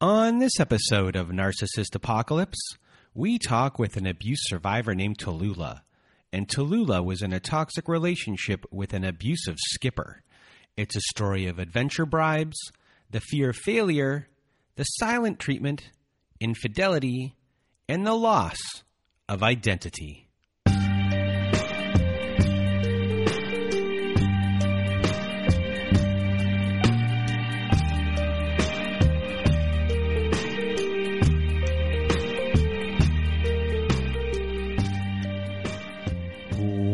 On this episode of Narcissist Apocalypse, we talk with an abuse survivor named Tallulah. And Tallulah was in a toxic relationship with an abusive skipper. It's a story of adventure bribes, the fear of failure, the silent treatment, infidelity, and the loss of identity.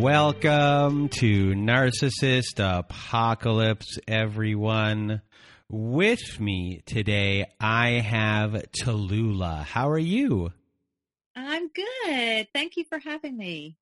Welcome to Narcissist Apocalypse, everyone. With me today, I have Tallulah. How are you? I'm good. Thank you for having me.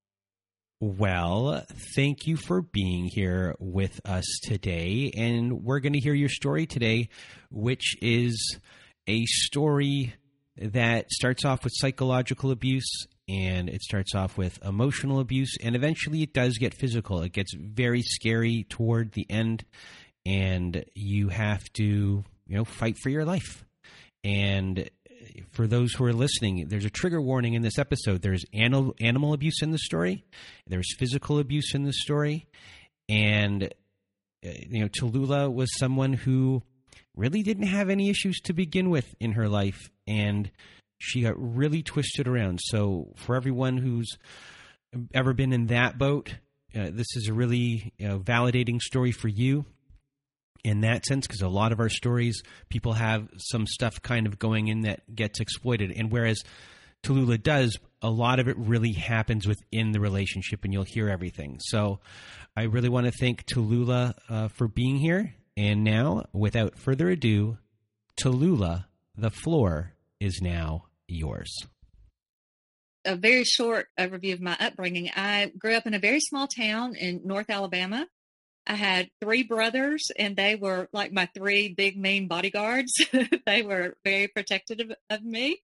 Well, thank you for being here with us today. And we're going to hear your story today, which is a story that starts off with psychological abuse and it starts off with emotional abuse and eventually it does get physical. It gets very scary toward the end and you have to you know fight for your life. And for those who are listening there's a trigger warning in this episode. There's animal animal abuse in the story there's physical abuse in the story and uh, you know Tallulah was someone who really didn't have any issues to begin with in her life and she got really twisted around. So for everyone who's ever been in that boat, uh, this is a really you know, validating story for you in that sense because a lot of our stories people have some stuff kind of going in that gets exploited. And whereas Tallulah does a lot of it really happens within the relationship and you'll hear everything. So I really want to thank Tallulah uh, for being here. And now without further ado Tallulah the floor is now yours? A very short overview of my upbringing. I grew up in a very small town in North Alabama. I had three brothers, and they were like my three big, mean bodyguards. they were very protective of, of, me.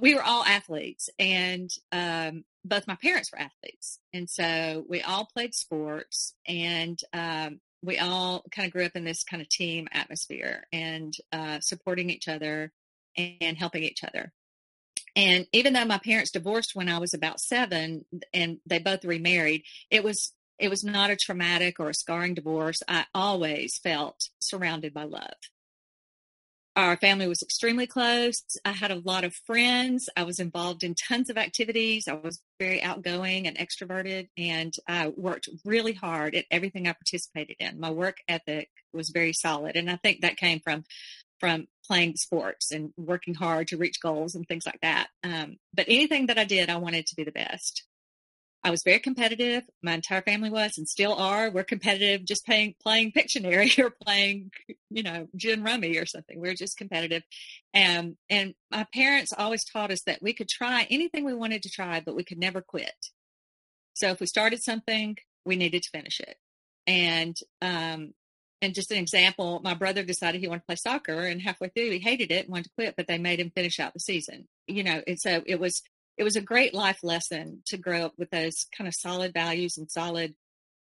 We were all athletes, and um, both my parents were athletes. And so we all played sports, and um, we all kind of grew up in this kind of team atmosphere and uh, supporting each other and helping each other. And even though my parents divorced when I was about seven and they both remarried, it was it was not a traumatic or a scarring divorce. I always felt surrounded by love. Our family was extremely close. I had a lot of friends. I was involved in tons of activities. I was very outgoing and extroverted, and I worked really hard at everything I participated in. My work ethic was very solid, and I think that came from from playing sports and working hard to reach goals and things like that. Um, but anything that I did, I wanted to be the best. I was very competitive. My entire family was and still are. We're competitive just playing, playing Pictionary or playing, you know, gin rummy or something. We're just competitive. And, and my parents always taught us that we could try anything we wanted to try, but we could never quit. So if we started something, we needed to finish it. And um, and just an example, my brother decided he wanted to play soccer and halfway through he hated it and wanted to quit, but they made him finish out the season. You know, and so it was it was a great life lesson to grow up with those kind of solid values and solid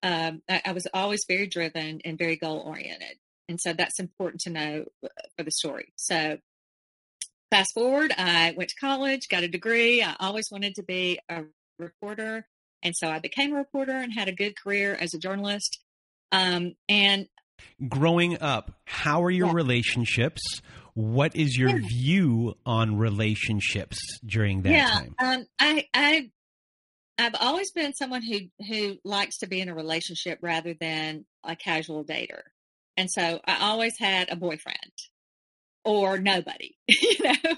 um, I, I, was always very driven and very goal oriented. And so that's important to know uh, for the story. So fast forward, I went to college, got a degree. I always wanted to be a reporter. And so I became a reporter and had a good career as a journalist. Um, and growing up, how are your yeah. relationships what is your yeah. view on relationships during that yeah, time? Um, I, I, I've always been someone who who likes to be in a relationship rather than a casual dater, and so I always had a boyfriend or nobody, you know.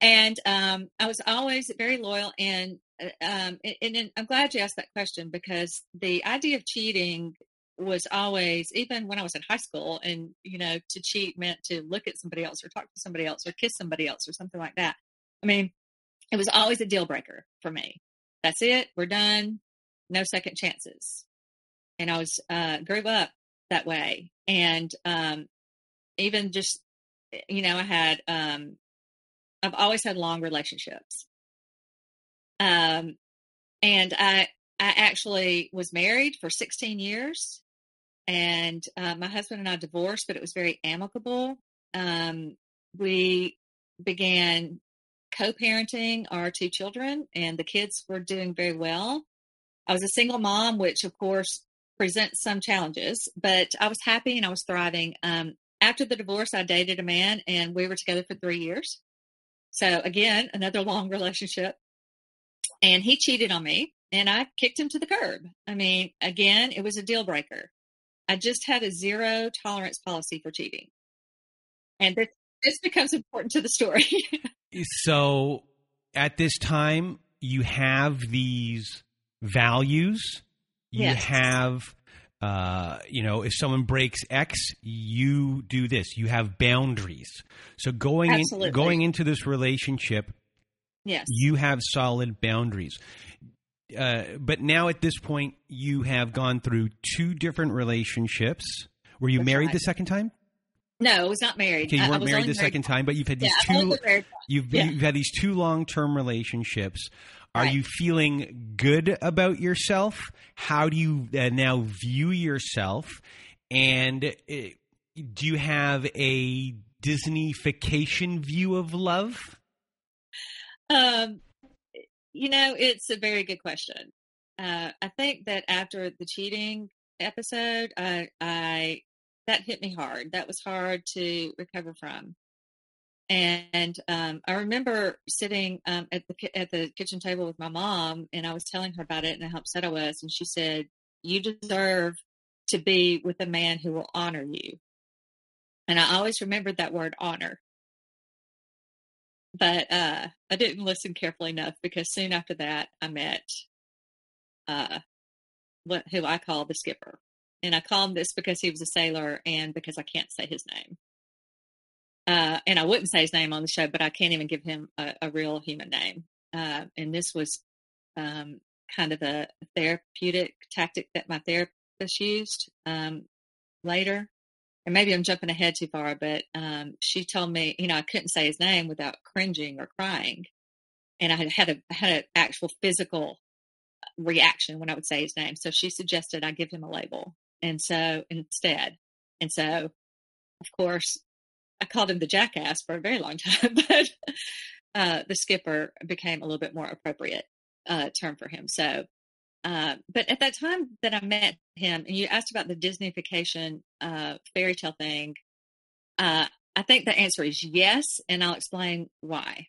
And um, I was always very loyal, and uh, um, and, and I'm glad you asked that question because the idea of cheating was always even when I was in high school and you know to cheat meant to look at somebody else or talk to somebody else or kiss somebody else or something like that. I mean, it was always a deal breaker for me. That's it. We're done. No second chances. And I was uh grew up that way. And um even just you know, I had um I've always had long relationships. Um and I I actually was married for 16 years and uh, my husband and I divorced, but it was very amicable. Um, we began co-parenting our two children, and the kids were doing very well. I was a single mom, which of course presents some challenges, but I was happy and I was thriving. Um, after the divorce, I dated a man, and we were together for three years. So again, another long relationship. And he cheated on me, and I kicked him to the curb. I mean, again, it was a deal breaker. I just had a zero tolerance policy for cheating. And this, this becomes important to the story. so at this time, you have these values. You yes. have, uh, you know, if someone breaks X, you do this. You have boundaries. So going in, going into this relationship, yes, you have solid boundaries. Uh, but now at this point, you have gone through two different relationships. Were you That's married right. the second time? No, I was not married. Okay, you weren't married the married second time, but you've had these yeah, two. You've, yeah. you've had these two long term relationships. Are right. you feeling good about yourself? How do you uh, now view yourself? And uh, do you have a Disneyfication view of love? Um, you know, it's a very good question. Uh, I think that after the cheating episode, I, I that hit me hard. That was hard to recover from. And um, I remember sitting um, at the at the kitchen table with my mom, and I was telling her about it and how upset I was. And she said, "You deserve to be with a man who will honor you." And I always remembered that word "honor." But uh, I didn't listen carefully enough because soon after that I met uh, what who I call the skipper, and I call him this because he was a sailor and because I can't say his name. Uh, and I wouldn't say his name on the show, but I can't even give him a, a real human name. Uh, and this was um, kind of a therapeutic tactic that my therapist used um, later and maybe I'm jumping ahead too far, but um, she told me, you know, I couldn't say his name without cringing or crying, and I had had a had an actual physical reaction when I would say his name. So she suggested I give him a label, and so instead, and so of course, I called him the jackass for a very long time, but uh, the skipper became a little bit more appropriate uh, term for him. So uh, but at that time that I met him, and you asked about the Disneyfication uh, fairy tale thing, uh, I think the answer is yes, and I'll explain why.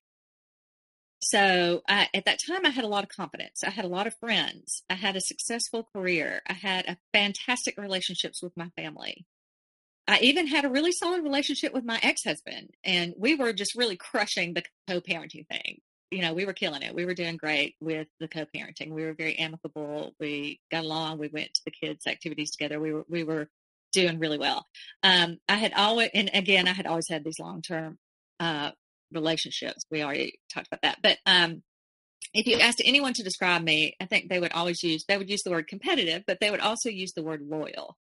So at that time, I had a lot of confidence. I had a lot of friends. I had a successful career. I had a fantastic relationships with my family. I even had a really solid relationship with my ex-husband, and we were just really crushing the co-parenting thing you know, we were killing it. We were doing great with the co-parenting. We were very amicable. We got along. We went to the kids' activities together. We were we were doing really well. Um, I had always, and again, I had always had these long-term uh, relationships. We already talked about that. But um, if you asked anyone to describe me, I think they would always use they would use the word competitive, but they would also use the word loyal.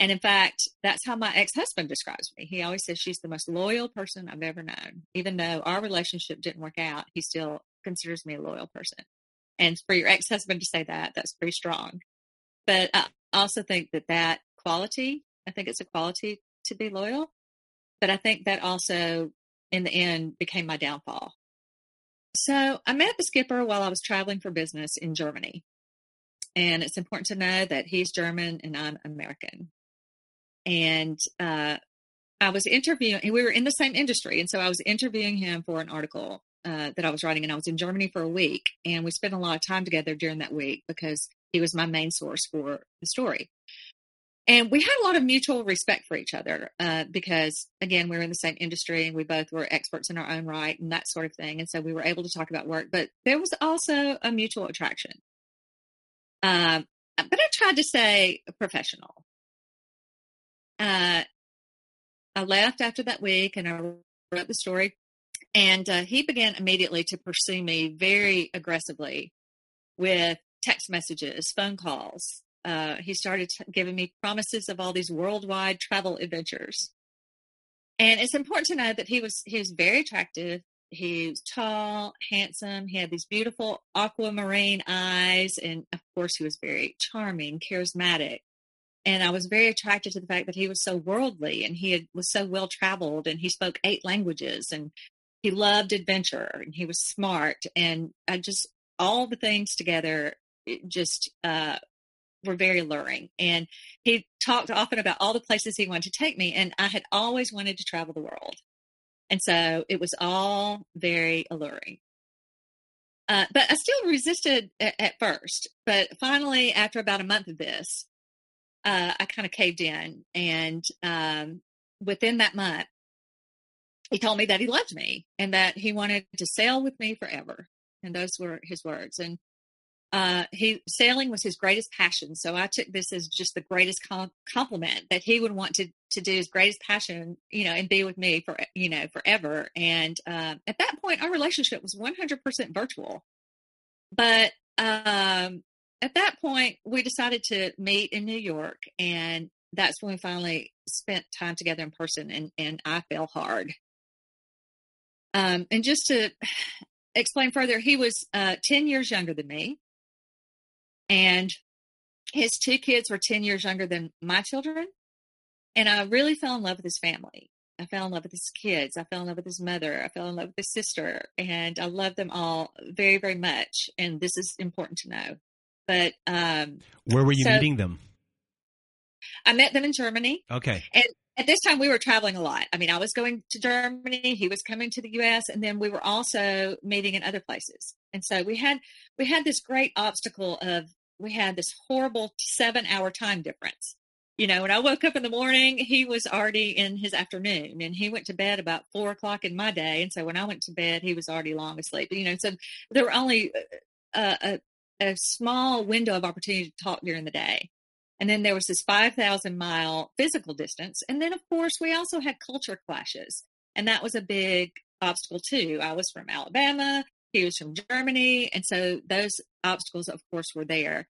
And in fact, that's how my ex husband describes me. He always says she's the most loyal person I've ever known. Even though our relationship didn't work out, he still considers me a loyal person. And for your ex husband to say that, that's pretty strong. But I also think that that quality, I think it's a quality to be loyal. But I think that also, in the end, became my downfall. So I met the skipper while I was traveling for business in Germany. And it's important to know that he's German and I'm American. And uh, I was interviewing, we were in the same industry. And so I was interviewing him for an article uh, that I was writing, and I was in Germany for a week. And we spent a lot of time together during that week because he was my main source for the story. And we had a lot of mutual respect for each other uh, because, again, we were in the same industry and we both were experts in our own right and that sort of thing. And so we were able to talk about work, but there was also a mutual attraction. Um, but I tried to say professional. Uh, I left after that week and I wrote the story. And uh, he began immediately to pursue me very aggressively with text messages, phone calls. Uh, he started t- giving me promises of all these worldwide travel adventures. And it's important to know that he was he was very attractive. He was tall, handsome. He had these beautiful aquamarine eyes, and of course, he was very charming, charismatic and I was very attracted to the fact that he was so worldly and he had, was so well traveled and he spoke eight languages and he loved adventure and he was smart and I just all the things together just uh, were very alluring. And he talked often about all the places he wanted to take me, and I had always wanted to travel the world, and so it was all very alluring. Uh, but I still resisted at, at, first. But finally, after about a month of this, uh, I kind of caved in. And um, within that month, he told me that he loved me and that he wanted to sail with me forever. And those were his words. And uh, he sailing was his greatest passion. So I took this as just the greatest com- compliment that he would want to to do his greatest passion, you know, and be with me for you know forever. And uh, at that point, our relationship was 100% virtual. But um, at that point, we decided to meet in New York, and that's when we finally spent time together in person, and, and I fell hard. Um, and just to explain further, he was uh, 10 years younger than me, and his two kids were 10 years younger than my children. And I really fell in love with his family. I fell in love with his kids. I fell in love with his mother. I fell in love with his sister. And I love them all very, very much. And this is important to know. But um, where were you so meeting them? I met them in Germany. Okay. And at this time, we were traveling a lot. I mean, I was going to Germany. He was coming to the U.S., and then we were also meeting in other places. And so we had we had this great obstacle of we had this horrible seven hour time difference. You know, when I woke up in the morning, he was already in his afternoon, and he went to bed about four o'clock in my day. And so when I went to bed, he was already long asleep. You know, so there were only uh, a, a small window of opportunity to talk during the day. And then there was this 5,000 mile physical distance. And then, of course, we also had culture clashes. And that was a big obstacle, too. I was from Alabama, he was from Germany. And so those obstacles, of course, were there.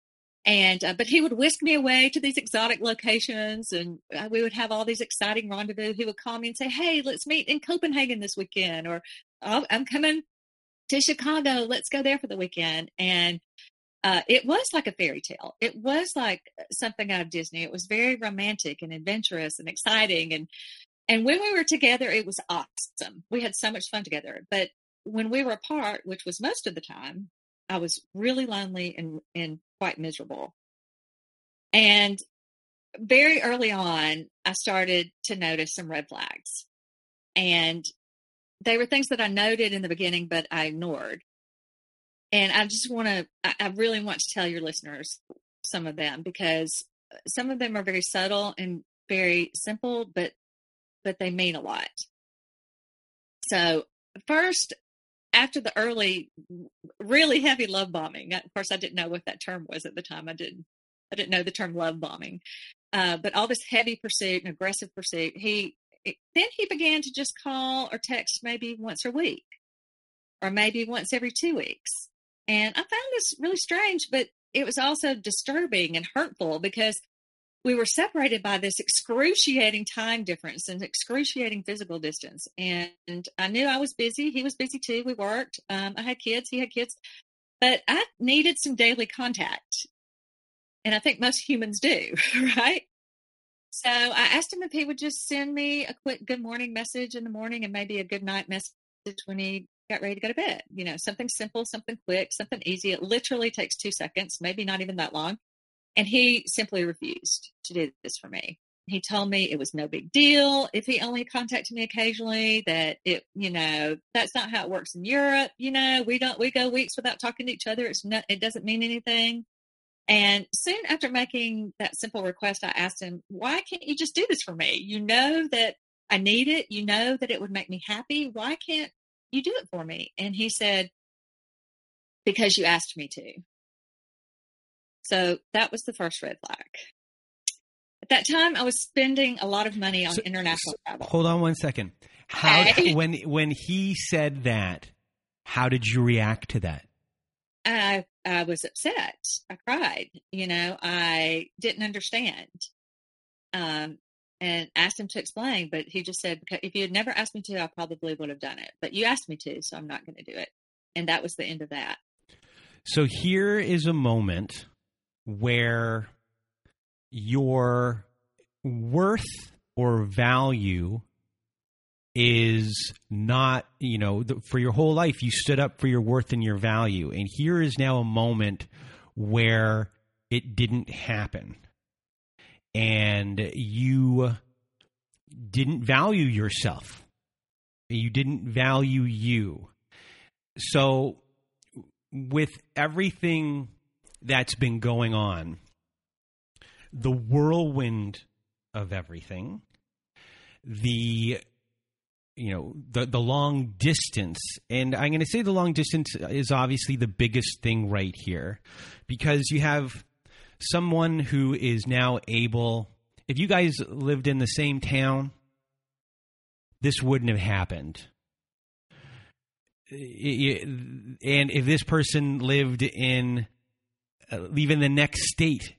And, uh, but he would whisk me away to these exotic locations and uh, we would have all these exciting rendezvous. He would call me and say, Hey, let's meet in Copenhagen this weekend, or oh, I'm coming to Chicago. Let's go there for the weekend. And uh, it was like a fairy tale. It was like something out of Disney. It was very romantic and adventurous and exciting. And and when we were together, it was awesome. We had so much fun together. But when we were apart, which was most of the time, I was really lonely and and quite miserable. And very early on, I started to notice some red flags. And they were things that I noted in the beginning, but I ignored. And I just want to, I really want to tell your listeners some of them because some of them are very subtle and very simple, but, but they mean a lot. So first, after the early, really heavy love bombing, of course, I didn't know what that term was at the time. I didn't, I didn't know the term love bombing. Uh, but all this heavy pursuit and aggressive pursuit, he, then he began to just call or text maybe once a week or maybe once every two weeks. And I found this really strange, but it was also disturbing and hurtful because we were separated by this excruciating time difference and excruciating physical distance. And I knew I was busy. He was busy too. We worked. Um, I had kids. He had kids. But I needed some daily contact. And I think most humans do, right? So I asked him if he would just send me a quick good morning message in the morning and maybe a good night message when he got ready to go to bed. You know, something simple, something quick, something easy. It literally takes two seconds, maybe not even that long. And he simply refused to do this for me. he told me it was no big deal if he only contacted me occasionally that it you know that's not how it works in europe you know we don't we go weeks without talking to each other it's not it doesn't mean anything and soon after making that simple request i asked him why can't you just do this for me you know that i need it you know that it would make me happy why can't you do it for me and he said because you asked me to so that was the first red flag at that time, I was spending a lot of money on so, international travel. Hold on one second. How okay. when when he said that, how did you react to that? I I was upset. I cried. You know, I didn't understand. Um, and asked him to explain, but he just said, "If you had never asked me to, I probably would have done it. But you asked me to, so I'm not going to do it." And that was the end of that. So here is a moment where your worth or value is not, you know, for your whole life, you stood up for your worth and your value. And here is now a moment where it didn't happen. And you didn't value yourself, you didn't value you. So, with everything that's been going on, the whirlwind of everything, the you know the the long distance and i'm going to say the long distance is obviously the biggest thing right here because you have someone who is now able if you guys lived in the same town this wouldn't have happened and if this person lived in uh, even the next state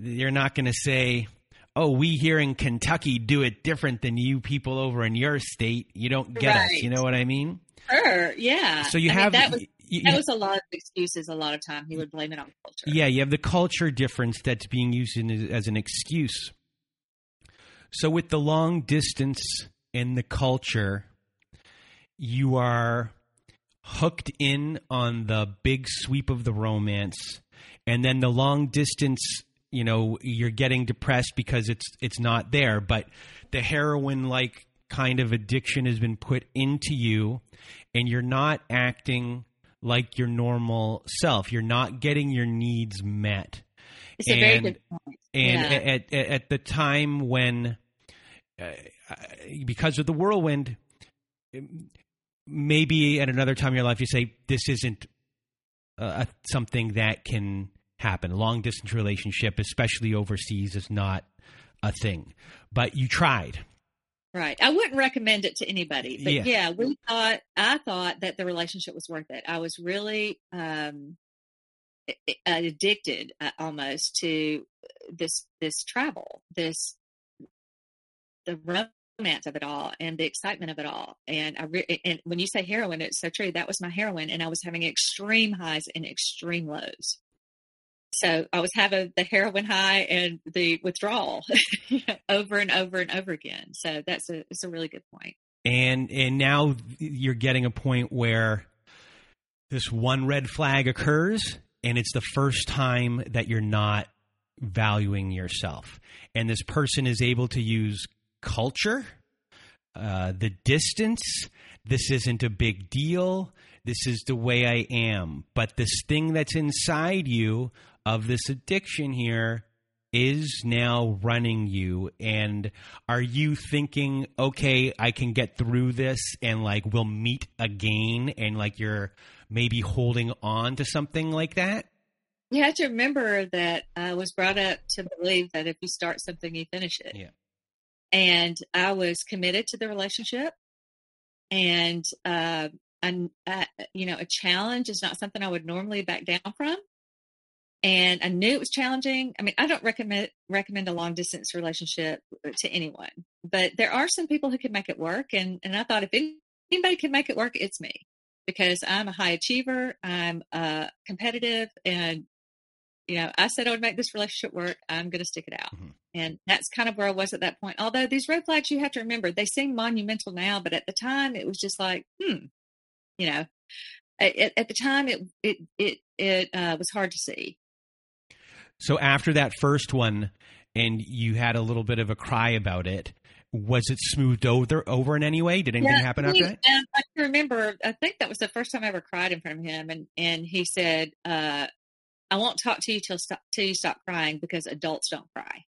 you're not going to say, "Oh, we here in Kentucky do it different than you people over in your state." You don't get right. us. You know what I mean? Sure. Yeah. So you I have mean, that was you, that was a lot of excuses. A lot of time he would blame it on culture. Yeah, you have the culture difference that's being used in, as an excuse. So with the long distance and the culture, you are hooked in on the big sweep of the romance and then the long distance you know you're getting depressed because it's it's not there but the heroin like kind of addiction has been put into you and you're not acting like your normal self you're not getting your needs met it's and, a very good point and yeah. at, at, at the time when uh, because of the whirlwind maybe at another time in your life you say this isn't uh, something that can happen. Long distance relationship, especially overseas, is not a thing. But you tried. Right. I wouldn't recommend it to anybody. But yeah, yeah we thought I thought that the relationship was worth it. I was really um addicted uh, almost to this this travel, this the romance of it all and the excitement of it all. And I re- and when you say heroin, it's so true. That was my heroin, and I was having extreme highs and extreme lows. So I was having the heroin high and the withdrawal over and over and over again. So that's a it's a really good point. And and now you're getting a point where this one red flag occurs and it's the first time that you're not valuing yourself. And this person is able to use culture, uh, the distance. This isn't a big deal. This is the way I am. But this thing that's inside you of this addiction here is now running you. And are you thinking okay i can get through this and like we'll meet again and like you're maybe holding on to something like that? You have to remember that i was brought up to believe that if you start something you finish it. Yeah. And i was committed to the relationship. And uh and uh, you know a challenge is not something i would normally back down from and I knew it was challenging. I mean, I don't recommend recommend a long distance relationship to anyone, but there are some people who can make it work. And and I thought if anybody can make it work, it's me because I'm a high achiever, I'm uh, competitive, and you know, I said I would make this relationship work. I'm going to stick it out, mm-hmm. and that's kind of where I was at that point. Although these red flags, you have to remember, they seem monumental now, but at the time, it was just like, hmm, you know, at, at the time, it it it it uh, was hard to see so after that first one, and you had a little bit of a cry about it. Was it smoothed over over in any way? Did anything Yeah, happen he- after that? and I can remember. I think that was the first time I ever cried in front of him, and and he said, uh, "I won't talk to you till stop till you stop crying because adults don't cry."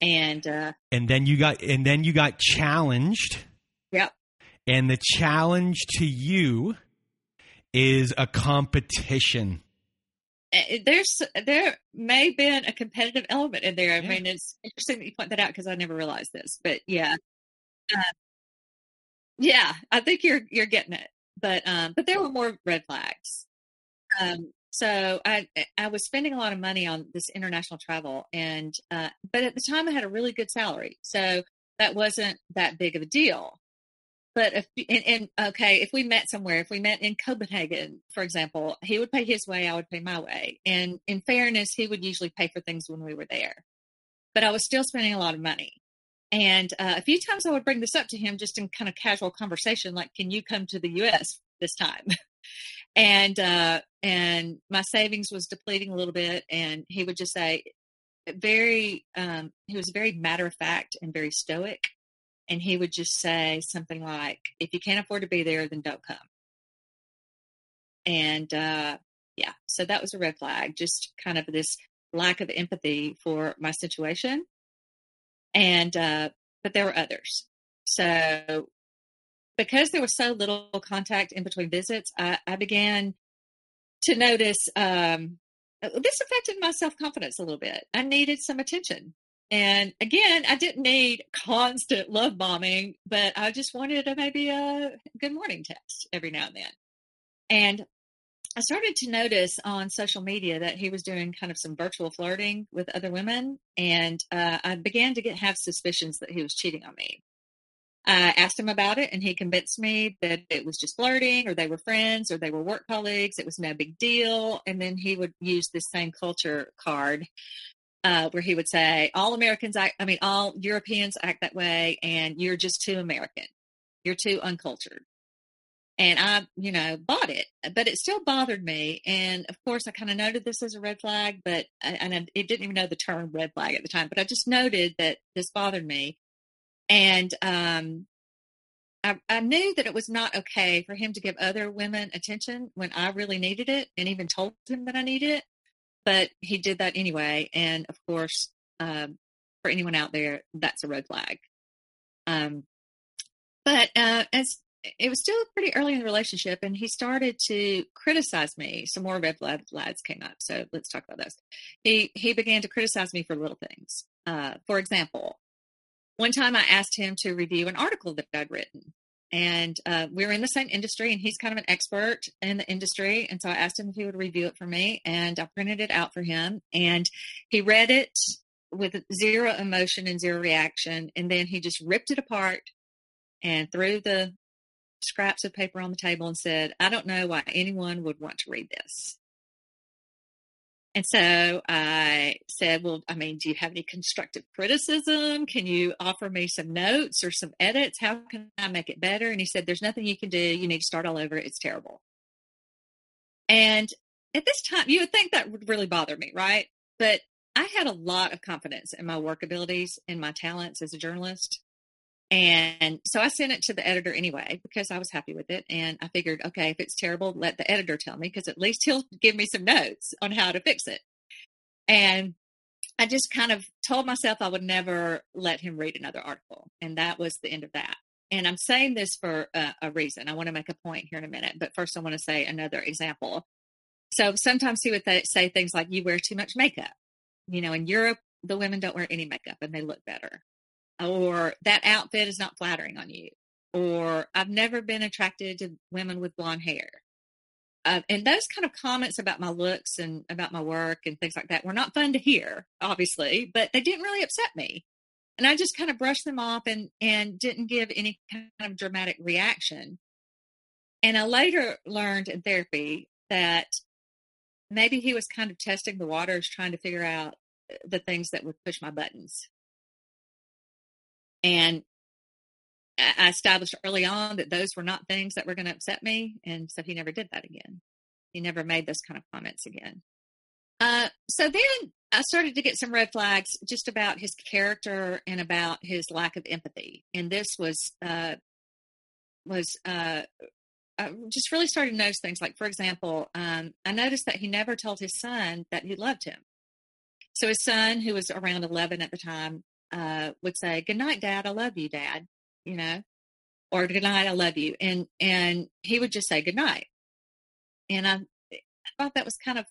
And uh, And then you got and then you got challenged, yep, and the challenge to you is a competition. Uh, there's there may have been a competitive element in there. I Yeah. mean, it's interesting that you point that out because I never realized this, but yeah, uh, yeah, I think you're you're getting it. But um, but there were more red flags. Um, so I I was spending a lot of money on this international travel, and uh, but at the time I had a really good salary, so that wasn't that big of a deal. But if and, and okay, if we met somewhere, if we met in Copenhagen, for example, he would pay his way, I would pay my way, and in fairness, he would usually pay for things when we were there. But I was still spending a lot of money. And uh, a few times I would bring this up to him just in kind of casual conversation, like, "Can you come to the U.S. this time?" and uh, and my savings was depleting a little bit, and he would just say, very, um, he was very matter of fact and very stoic, and he would just say something like, "If you can't afford to be there, then don't come." And uh, yeah, so that was a red flag. Just kind of this lack of empathy for my situation and uh, but there were others. So because there was so little contact in between visits, I, I began to notice um, this affected my self confidence a little bit. I needed some attention. And again, I didn't need constant love bombing, but I just wanted a, maybe a good morning text every now and then. And I started to notice on social media that he was doing kind of some virtual flirting with other women, and uh, I began to get have suspicions that he was cheating on me. I asked him about it, and he convinced me that it was just flirting, or they were friends, or they were work colleagues. It was no big deal. And then he would use this same culture card uh, where he would say, "All Americans act, I mean, all Europeans act that way, and you're just too American. You're too uncultured." and I, you know, bought it, but it still bothered me. And of course, I kind of noted this as a red flag, but and I, it didn't even know the term red flag at the time. But I just noted that this bothered me, and um, I, I knew that it was not okay for him to give other women attention when I really needed it, and even told him that I needed it. But he did that anyway, and of course, um, for anyone out there, that's a red flag. Um, but uh, as it was still pretty early in the relationship and he started to criticize me. Some more red flags came up so let's talk about those he he began to criticize me for little things. Uh, for example one time i asked him to review an article that i'd written and uh, we were in the same industry and he's kind of an expert in the industry and so i asked him if he would review it for me and i printed it out for him and he read it with zero emotion and zero reaction and then he just ripped it apart and threw the scraps of paper on the table and said, I don't know why anyone would want to read this. And so I said, Well, I mean, do you have any constructive criticism? Can you offer me some notes or some edits? How can I make it better? And he said, There's nothing you can do. You need to start all over. It's terrible. And at this time, you would think that would really bother me, right? But I had a lot of confidence in my work abilities and my talents as a journalist. And so I sent it to the editor anyway because I was happy with it. And I figured, okay, if it's terrible, let the editor tell me because at least he'll give me some notes on how to fix it. And I just kind of told myself I would never let him read another article. And that was the end of that. And I'm saying this for a, a reason. I want to make a point here in a minute. But first, I want to say another example. So sometimes he would th- say things like, You wear too much makeup. You know, in Europe, the women don't wear any makeup and they look better or that outfit is not flattering on you, or I've never been attracted to women with blonde hair. Uh, and those kind of comments about my looks and about my work and things like that were not fun to hear, obviously, but they didn't really upset me. And I just kind of brushed them off and, and didn't give any kind of dramatic reaction. And I later learned in therapy that maybe he was kind of testing the waters, trying to figure out the things that would push my buttons. And I established early on that those were not things that were going to upset me. And so he never did that again. He never made those kind of comments again. Uh, so then I started to get some red flags just about his character and about his lack of empathy. And this was uh, was uh, I just really started to notice things. Like, for example, um, I noticed that he never told his son that he loved him. So his son, who was around 11 at the time, uh, would say, "Good night, Dad. I love you, Dad." You know, or "Good night, I love you," and and he would just say good night. And I, I thought that was kind of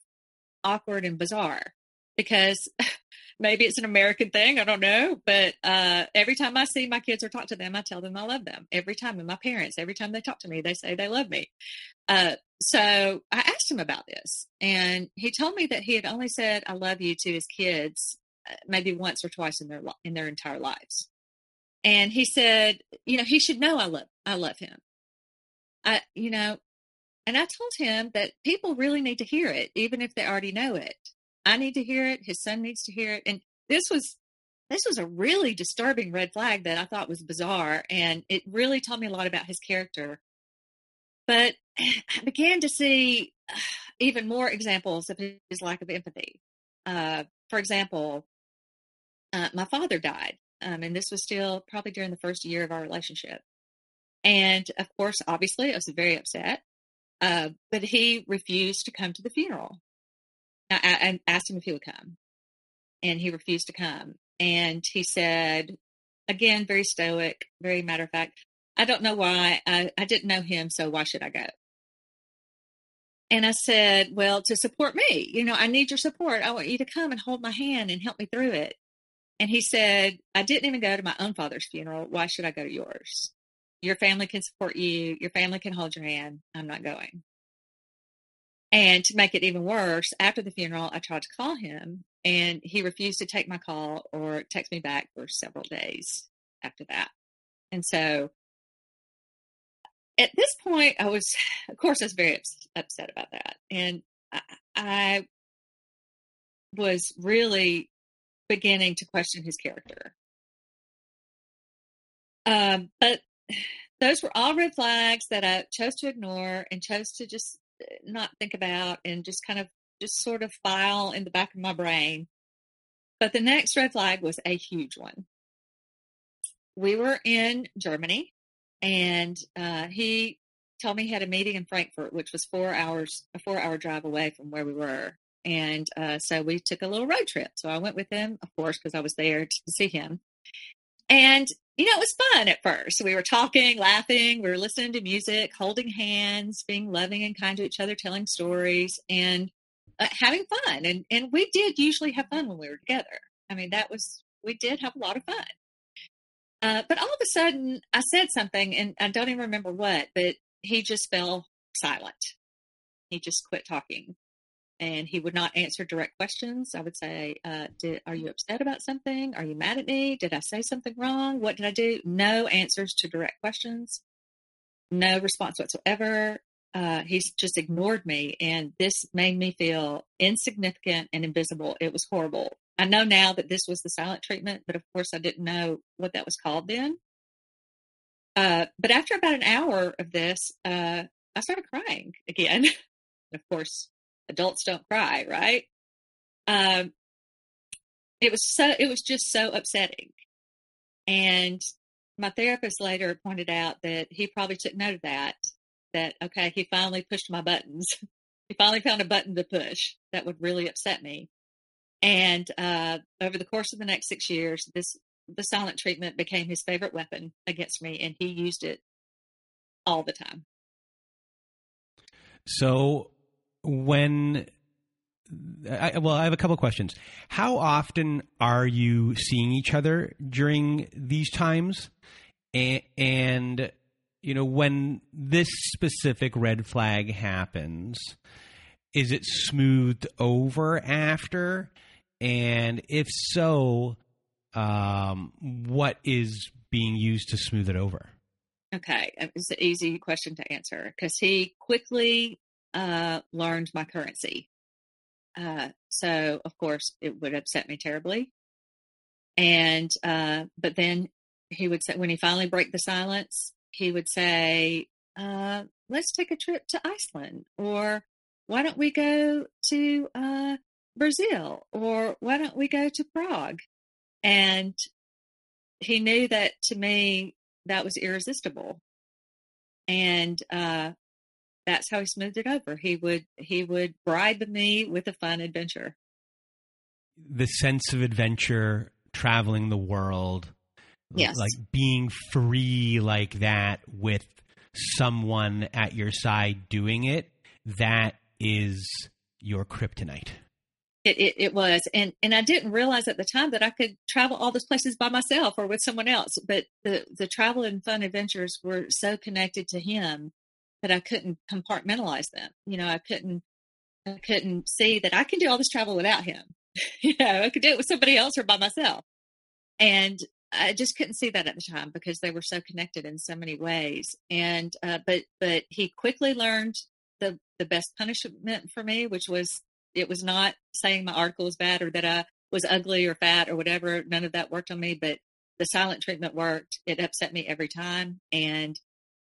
awkward and bizarre because maybe it's an American thing. I don't know. But uh, every time I see my kids or talk to them, I tell them I love them. Every time. And my parents, every time they talk to me, they say they love me. Uh, so I asked him about this. And he told me that he had only said, I love you to his kids maybe once or twice in their, in their entire lives. And he said, you know, he should know I love, I love him. I, you know, and I told him that people really need to hear it, even if they already know it. I need to hear it. His son needs to hear it. And this was this was a really disturbing red flag that I thought was bizarre, and it really taught me a lot about his character. But I began to see even more examples of his lack of empathy. Uh, for example, uh, my father died, um, and this was still probably during the first year of our relationship. And of course, obviously, I was very upset. Uh, but he refused to come to the funeral. I, I asked him if he would come, and he refused to come. And he said, again, very stoic, very matter of fact, I don't know why. I, I didn't know him, so why should I go? And I said, Well, to support me, you know, I need your support. I want you to come and hold my hand and help me through it. And he said, I didn't even go to my own father's funeral. Why should I go to yours? Your family can support you. Your family can hold your hand. I'm not going. And to make it even worse, after the funeral, I tried to call him and he refused to take my call or text me back for several days after that. And so at this point, I was, of course, I was very upset about that. And I, I was really beginning to question his character. Um, but those were all red flags that I chose to ignore and chose to just not think about and just kind of just sort of file in the back of my brain. But the next red flag was a huge one. We were in Germany and uh, he told me he had a meeting in Frankfurt, which was four hours, a four hour drive away from where we were. And uh, so we took a little road trip. So I went with him, of course, because I was there to see him. And you know, it was fun at first. We were talking, laughing, we were listening to music, holding hands, being loving and kind to each other, telling stories, and uh, having fun. And and we did usually have fun when we were together. I mean, that was we did have a lot of fun. Uh, but all of a sudden, I said something, and I don't even remember what, but he just fell silent. He just quit talking and he would not answer direct questions. I would say, uh, did, Are you upset about something? Are you mad at me? Did I say something wrong? What did I do? No answers to direct questions, no response whatsoever. Uh, he's just ignored me, and this made me feel insignificant and invisible. It was horrible. I know now that this was the silent treatment, but of course, I didn't know what that was called then. Uh, but after about an hour of this, uh, I started crying again. of course, adults don't cry, right? Um, it was so, it was just so upsetting. And my therapist later pointed out that he probably took note of that, that, okay, he finally pushed my buttons. he finally found a button to push that would really upset me. And uh, over the course of the next six years, this the silent treatment became his favorite weapon against me, and he used it all the time. So, when I, well, I have a couple questions. How often are you seeing each other during these times? And, and, you know, when this specific red flag happens, is it smoothed over after? And if so, um, what is being used to smooth it over? Okay, it's an easy question to answer because he quickly uh, learned my currency. Uh, so of course it would upset me terribly. And, uh, but then he would say, when he finally break the silence, he would say, uh, let's take a trip to Iceland or why don't we go to, uh, Brazil or why don't we go to Prague? And he knew that to me, that was irresistible. And, uh, that's how he smoothed it over. He would, he would bribe me with a fun adventure. The sense of adventure, traveling the world, Yes. like being free like that with someone at your side doing it, that is your kryptonite. It, it, it was, and and I didn't realize at the time that I could travel all those places by myself or with someone else. But the the travel and fun adventures were so connected to him that I couldn't compartmentalize them. You know, I couldn't I couldn't see that I can do all this travel without him. you know, I could do it with somebody else or by myself, and I just couldn't see that at the time because they were so connected in so many ways. And uh, but but he quickly learned the the best punishment for me, which was it was not saying my article was bad or that I was ugly or fat or whatever. None of that worked on me, but the silent treatment worked. It upset me every time. And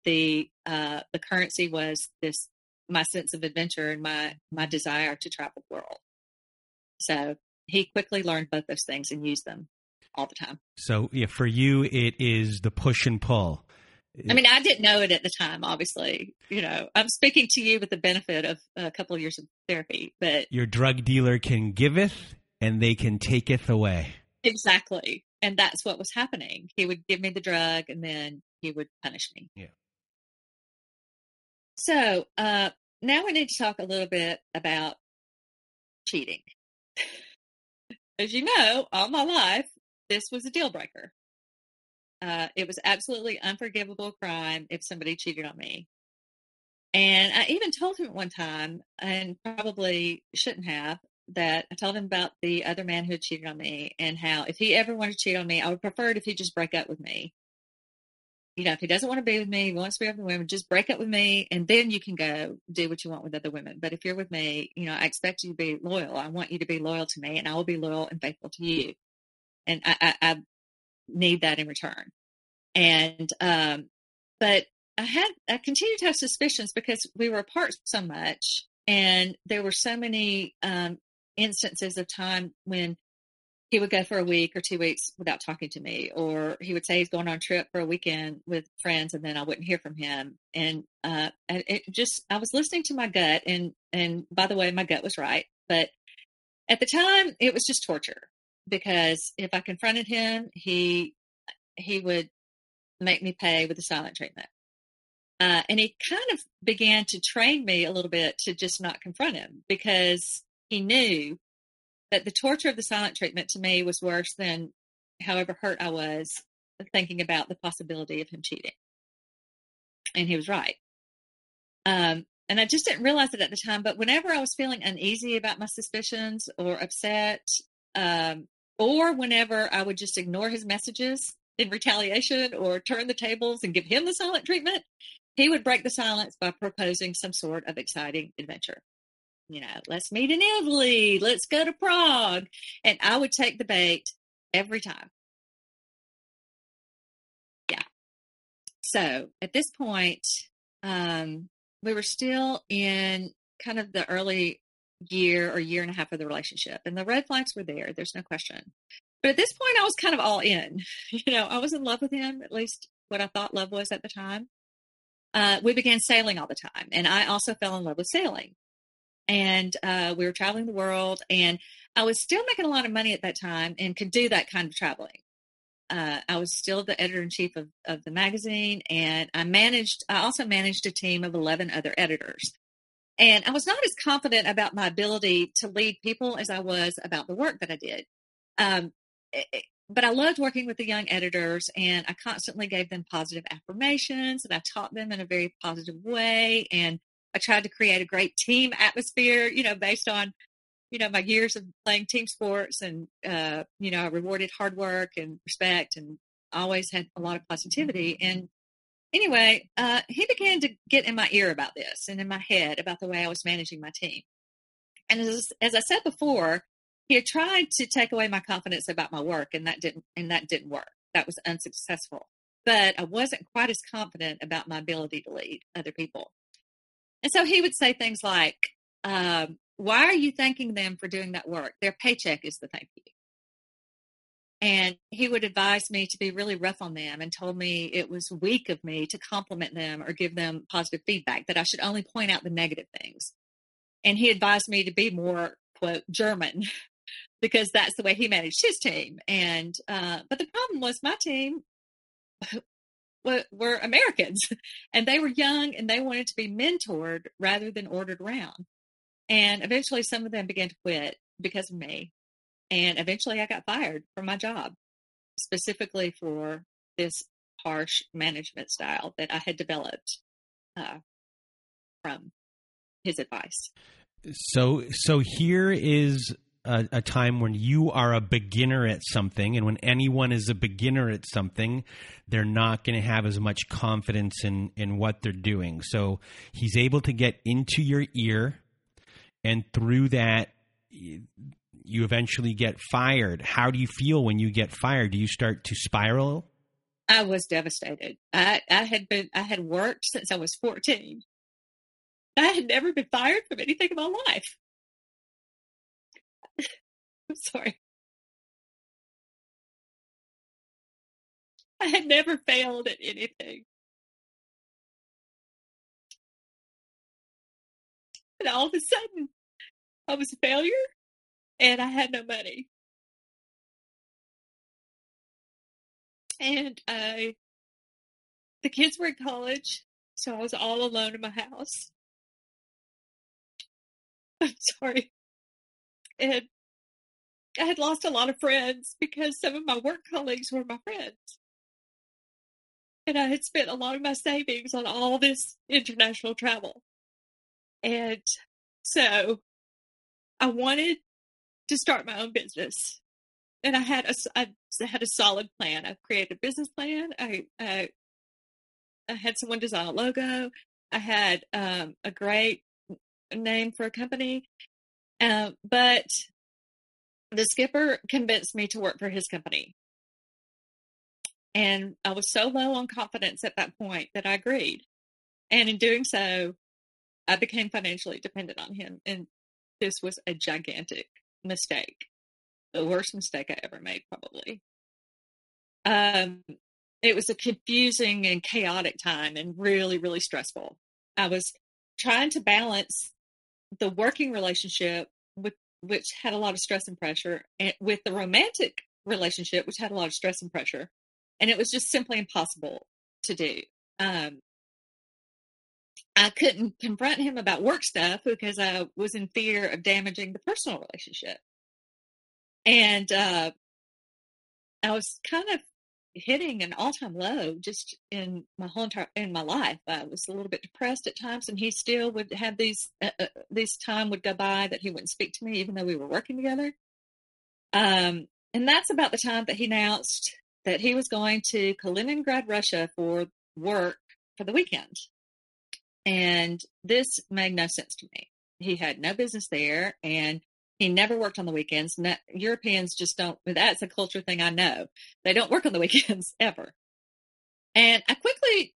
the, uh, the currency was this, my sense of adventure and my, my desire to travel the world. So he quickly learned both those things and used them all the time. So, yeah, for you, it is the push and pull. I mean, I didn't know it at the time, obviously. You know, I'm speaking to you with the benefit of a couple of years of therapy, but Your drug dealer can giveth and they can taketh away. exactly. And that's what was happening. He would give me the drug and then he would punish me. Yeah. So, uh, now we need to talk a little bit about cheating. As you know, all my life, this was a deal breaker. Uh, it was absolutely unforgivable crime if somebody cheated on me. And I even told him one time, and probably shouldn't have, that I told him about the other man who had cheated on me and how if he ever wanted to cheat on me, I would prefer it if he just break up with me. You know, if he doesn't want to be with me, he wants to be with the women, just break up with me and then you can go do what you want with other women. But if you're with me, you know, I expect you to be loyal. I want you to be loyal to me and I will be loyal and faithful to you. And I, I, I need that in return. And, um, but I had, I continued to have suspicions because we were apart so much and there were so many, um, instances of time when he would go for a week or two weeks without talking to me, or he would say he's going on a trip for a weekend with friends, and then I wouldn't hear from him. And uh, it just, I was listening to my gut, and and by the way, my gut was right, but at the time, it was just torture because if I confronted him, he he would make me pay with the silent treatment. Uh, and he kind of began to train me a little bit to just not confront him because he knew that the torture of the silent treatment to me was worse than however hurt I was thinking about the possibility of him cheating. And he was right. Um, and I just didn't realize it at the time, but whenever I was feeling uneasy about my suspicions or upset, um, or whenever I would just ignore his messages in retaliation or turn the tables and give him the silent treatment, he would break the silence by proposing some sort of exciting adventure you know, let's meet in Italy, let's go to Prague. And I would take the bait every time. Yeah. So at this point, um, we were still in kind of the early year or year and a half of the relationship, and the red flags were there. There's no question. But at this point, I was kind of all in. You know, I was in love with him, at least what I thought love was at the time. Uh, we began sailing all the time, and I also fell in love with sailing and uh, we were traveling the world and i was still making a lot of money at that time and could do that kind of traveling uh, i was still the editor-in-chief of, of the magazine and i managed i also managed a team of 11 other editors and i was not as confident about my ability to lead people as i was about the work that i did um, it, but I loved working with the young editors and I constantly gave them positive affirmations and I taught them in a very positive way. And I tried to create a great team atmosphere, you know, based on, you know, my years of playing team sports and, uh, you know, I rewarded hard work and respect and always had a lot of positivity. And anyway, uh, he began to get in my ear about this and in my head about the way I was managing my team. And as, as I said before, he had tried to take away my confidence about my work and that didn't, and that didn't work. That was unsuccessful, but I wasn't quite as confident about my ability to lead other people. And so he would say things like, um, why are you thanking them for doing that work? Their paycheck is the thank you. And he would advise me to be really rough on them and told me it was weak of me to compliment them or give them positive feedback, that I should only point out the negative things. And he advised me to be more, quote, German, because that's the way he managed his team. And, uh, but the problem was my team were, Americans and they were young and they wanted to be mentored rather than ordered around. And eventually some of them began to quit because of me. And eventually I got fired from my job, specifically for this harsh management style that I had developed uh, from his advice. So, so here is a, a, time when you are a beginner at something, and when anyone is a beginner at something, they're not going to have as much confidence in in what they're doing. So he's able to get into your ear, and through that, you eventually get fired. How do you feel when you get fired? Do you start to spiral? I was devastated. I, I had been I had worked since I was 14. I had never been fired from anything in my life. I'm sorry. I had never failed at anything. And all of a sudden, I was a failure and I had no money. And I, the kids were in college, so I was all alone in my house. I'm sorry. And I had lost a lot of friends because some of my work colleagues were my friends. And I had spent a lot of my savings on all this international travel. And so I wanted to start my own business. And I had a, I had a solid plan. I created a business plan. I, I, I had someone design a logo. I had um, a great name for a company. Uh, but the skipper convinced me to work for his company. And I was so low on confidence at that point that I agreed. And in doing so, I became financially dependent on him. And this was a gigantic mistake. The worst mistake I ever made, probably. Um, it was a confusing and chaotic time and really, really stressful. I was trying to balance the working relationship with which had a lot of stress and pressure and with the romantic relationship which had a lot of stress and pressure and it was just simply impossible to do um, I couldn't confront him about work stuff because I was in fear of damaging the personal relationship. And uh, I was kind of hitting an all-time low just in my whole entire in my life. I was a little bit depressed at times, and he still would have these uh, uh, this time would go by that he wouldn't speak to me, even though we were working together. Um, and that's about the time that he announced that he was going to Kaliningrad, Russia, for work for the weekend. And this made no sense to me. He had no business there and he never worked on the weekends. No, Europeans just don't, that's a culture thing I know. They don't work on the weekends ever. And I quickly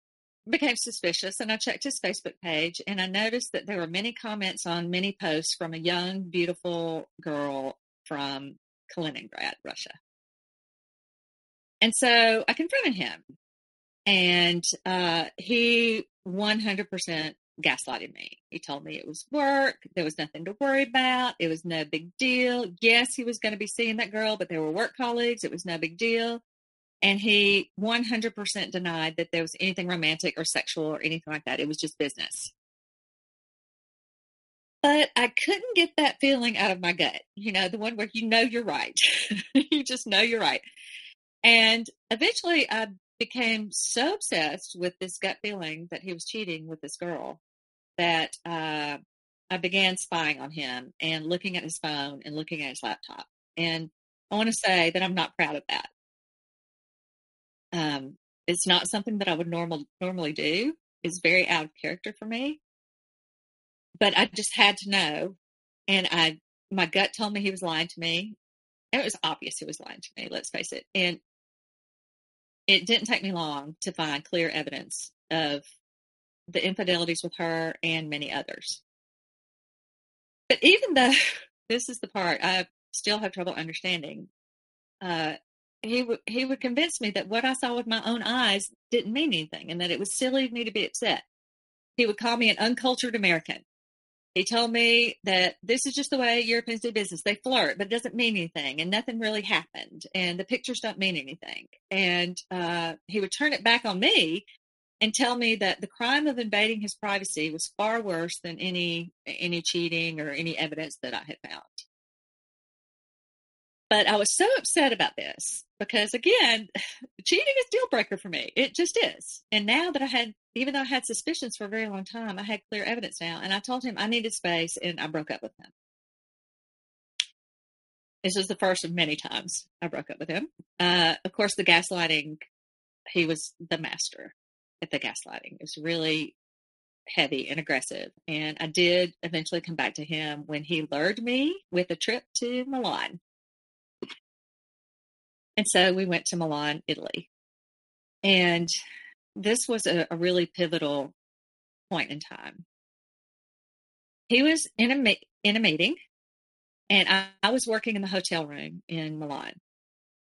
became suspicious and I checked his Facebook page and I noticed that there were many comments on many posts from a young, beautiful girl from Kaliningrad, Russia. And so I confronted him and uh, he 100% gaslighted me. He told me it was work. There was nothing to worry about. It was no big deal. Yes, he was going to be seeing that girl, but they were work colleagues. It was no big deal. And he 100% denied that there was anything romantic or sexual or anything like that. It was just business. But I couldn't get that feeling out of my gut. You know, the one where you know you're right. you just know you're right. And eventually I became so obsessed with this gut feeling that he was cheating with this girl that uh, I began spying on him and looking at his phone and looking at his laptop. And I want to say that I'm not proud of that. Um, it's not something that I would normal normally do. It's very out of character for me. But I just had to know, and I my gut told me he was lying to me. It was obvious he was lying to me. Let's face it. And it didn't take me long to find clear evidence of the infidelities with her and many others. But even though this is the part I still have trouble understanding, uh, he would he would convince me that what I saw with my own eyes didn't mean anything, and that it was silly of me to be upset. He would call me an uncultured American. He told me that this is just the way Europeans do business. They flirt, but it doesn't mean anything, and nothing really happened, and the pictures don't mean anything. And uh, he would turn it back on me and tell me that the crime of invading his privacy was far worse than any any cheating or any evidence that I had found. But I was so upset about this because again, cheating is deal breaker for me. It just is. And now that I had, even though I had suspicions for a very long time, I had clear evidence now. And I told him I needed space and I broke up with him. This was the first of many times I broke up with him. Uh, of course, the gaslighting, he was the master at the gaslighting. It was really heavy and aggressive. And I did eventually come back to him when he lured me with a trip to Milan. And so we went to Milan, Italy. And this was a, a really pivotal point in time. He was in a, in a meeting, and I, I was working in the hotel room in Milan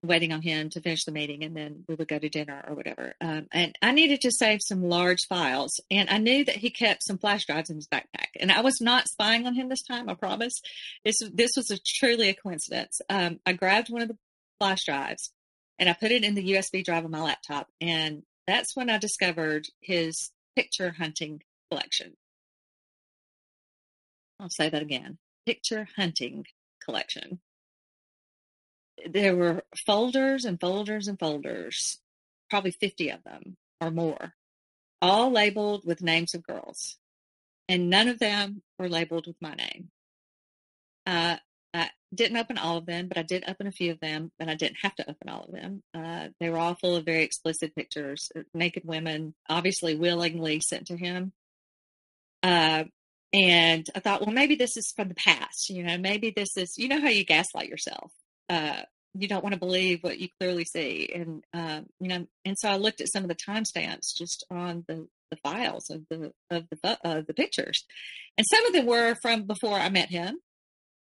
waiting on him to finish the meeting and then we would go to dinner or whatever. Um, and I needed to save some large files. And I knew that he kept some flash drives in his backpack. And I was not spying on him this time, I promise. This, this was a, truly a coincidence. Um, I grabbed one of the flash drives and I put it in the USB drive on my laptop. And that's when I discovered his picture hunting collection. I'll say that again picture hunting collection there were folders and folders and folders, probably 50 of them or more, all labeled with names of girls. And none of them were labeled with my name. Uh, I didn't open all of them, but I did open a few of them, but I didn't have to open all of them. Uh, they were all full of very explicit pictures, uh, naked women, obviously willingly sent to him. Uh, and I thought, well, maybe this is from the past. You know, maybe this is, you know, how you gaslight yourself uh, you don't want to believe what you clearly see. And, um, you know, and so I looked at some of the timestamps just on the, the files of the, of the, uh, the pictures. And some of them were from before I met him.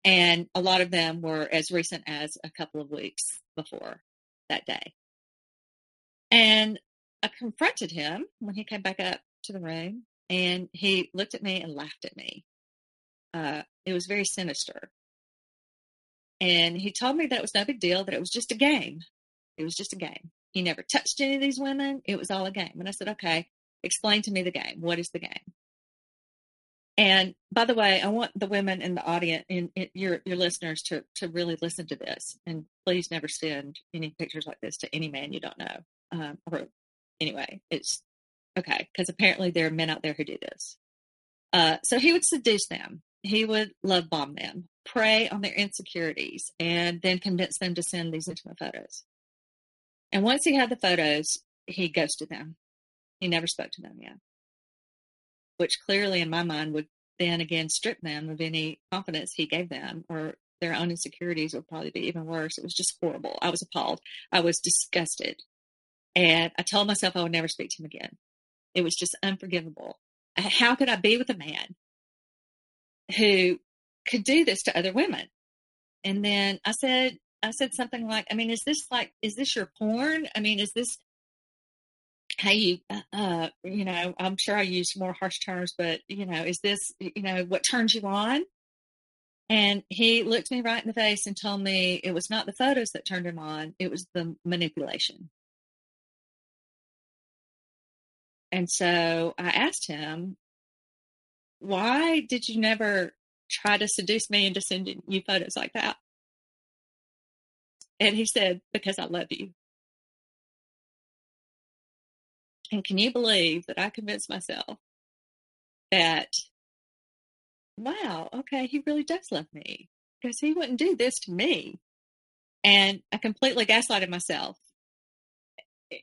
And a lot of them were as recent as a couple of weeks before that day. And I confronted him when he came back up to the room and he looked at me and laughed at me. Uh, it was very sinister. And he told me that it was no big deal, that it was just a game. It was just a game. He never touched any of these women. It was all a game. And I said, okay, explain to me the game. What is the game? And by the way, I want the women in the audience and your your listeners to to really listen to this. And please never send any pictures like this to any man you don't know. Um, or anyway, it's okay because apparently there are men out there who do this. Uh, so he would seduce them. He would love bomb them prey on their insecurities and then convince them to send these intimate photos. And once he had the photos, he ghosted them. He never spoke to them again, which clearly, in my mind, would then again strip them of any confidence he gave them or their own insecurities would probably be even worse. It was just horrible. I was appalled. I was disgusted. And I told myself I would never speak to him again. It was just unforgivable. How could I be with a man who could do this to other women. And then I said, I said something like, I mean, is this like, is this your porn? I mean, is this how you, uh, uh, you know, I'm sure I use more harsh terms, but, you know, is this, you know, what turns you on? And he looked me right in the face and told me it was not the photos that turned him on, it was the manipulation. And so I asked him, why did you never try to seduce me into sending you photos like that. And he said, Because I love you. And can you believe that I convinced myself that, wow, okay, he really does love me because he wouldn't do this to me. And I completely gaslighted myself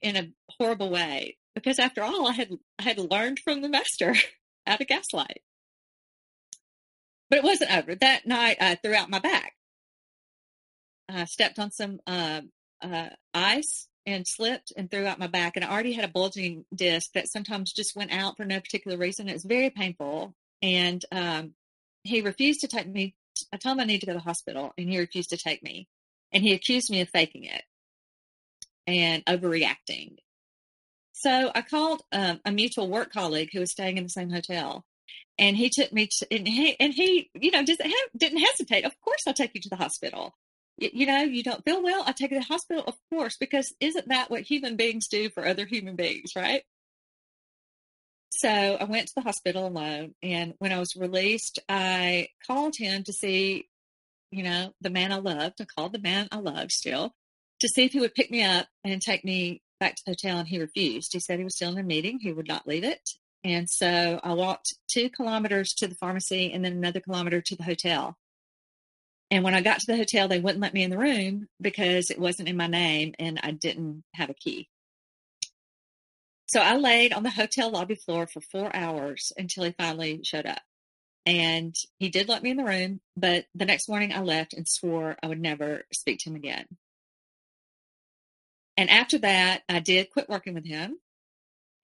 in a horrible way because after all, I had, I had learned from the master how to gaslight. But it wasn't over. That night, I threw out my back. I stepped on some uh, uh, ice and slipped and threw out my back. And I already had a bulging disc that sometimes just went out for no particular reason. It was very painful. And um, he refused to take me. I told him I need to go to the hospital, and he refused to take me. And he accused me of faking it and overreacting. So I called um, a mutual work colleague who was staying in the same hotel, and he took me to, and he, and he, you know, just didn't hesitate. Of course, I'll take you to the hospital. You, you know, you don't feel well. I'll take you to the hospital, of course, because isn't that what human beings do for other human beings, right? So I went to the hospital alone. And when I was released, I called him to see, you know, the man I loved. I called the man I loved still to see if he would pick me up and take me back to the hotel. And he refused. He said he was still in a meeting. He would not leave it. And so I walked two kilometers to the pharmacy and then another kilometer to the hotel. And when I got to the hotel, they wouldn't let me in the room because it wasn't in my name and I didn't have a key. So I laid on the hotel lobby floor for four hours until he finally showed up. And he did let me in the room, but the next morning I left and swore I would never speak to him again. And after that, I did quit working with him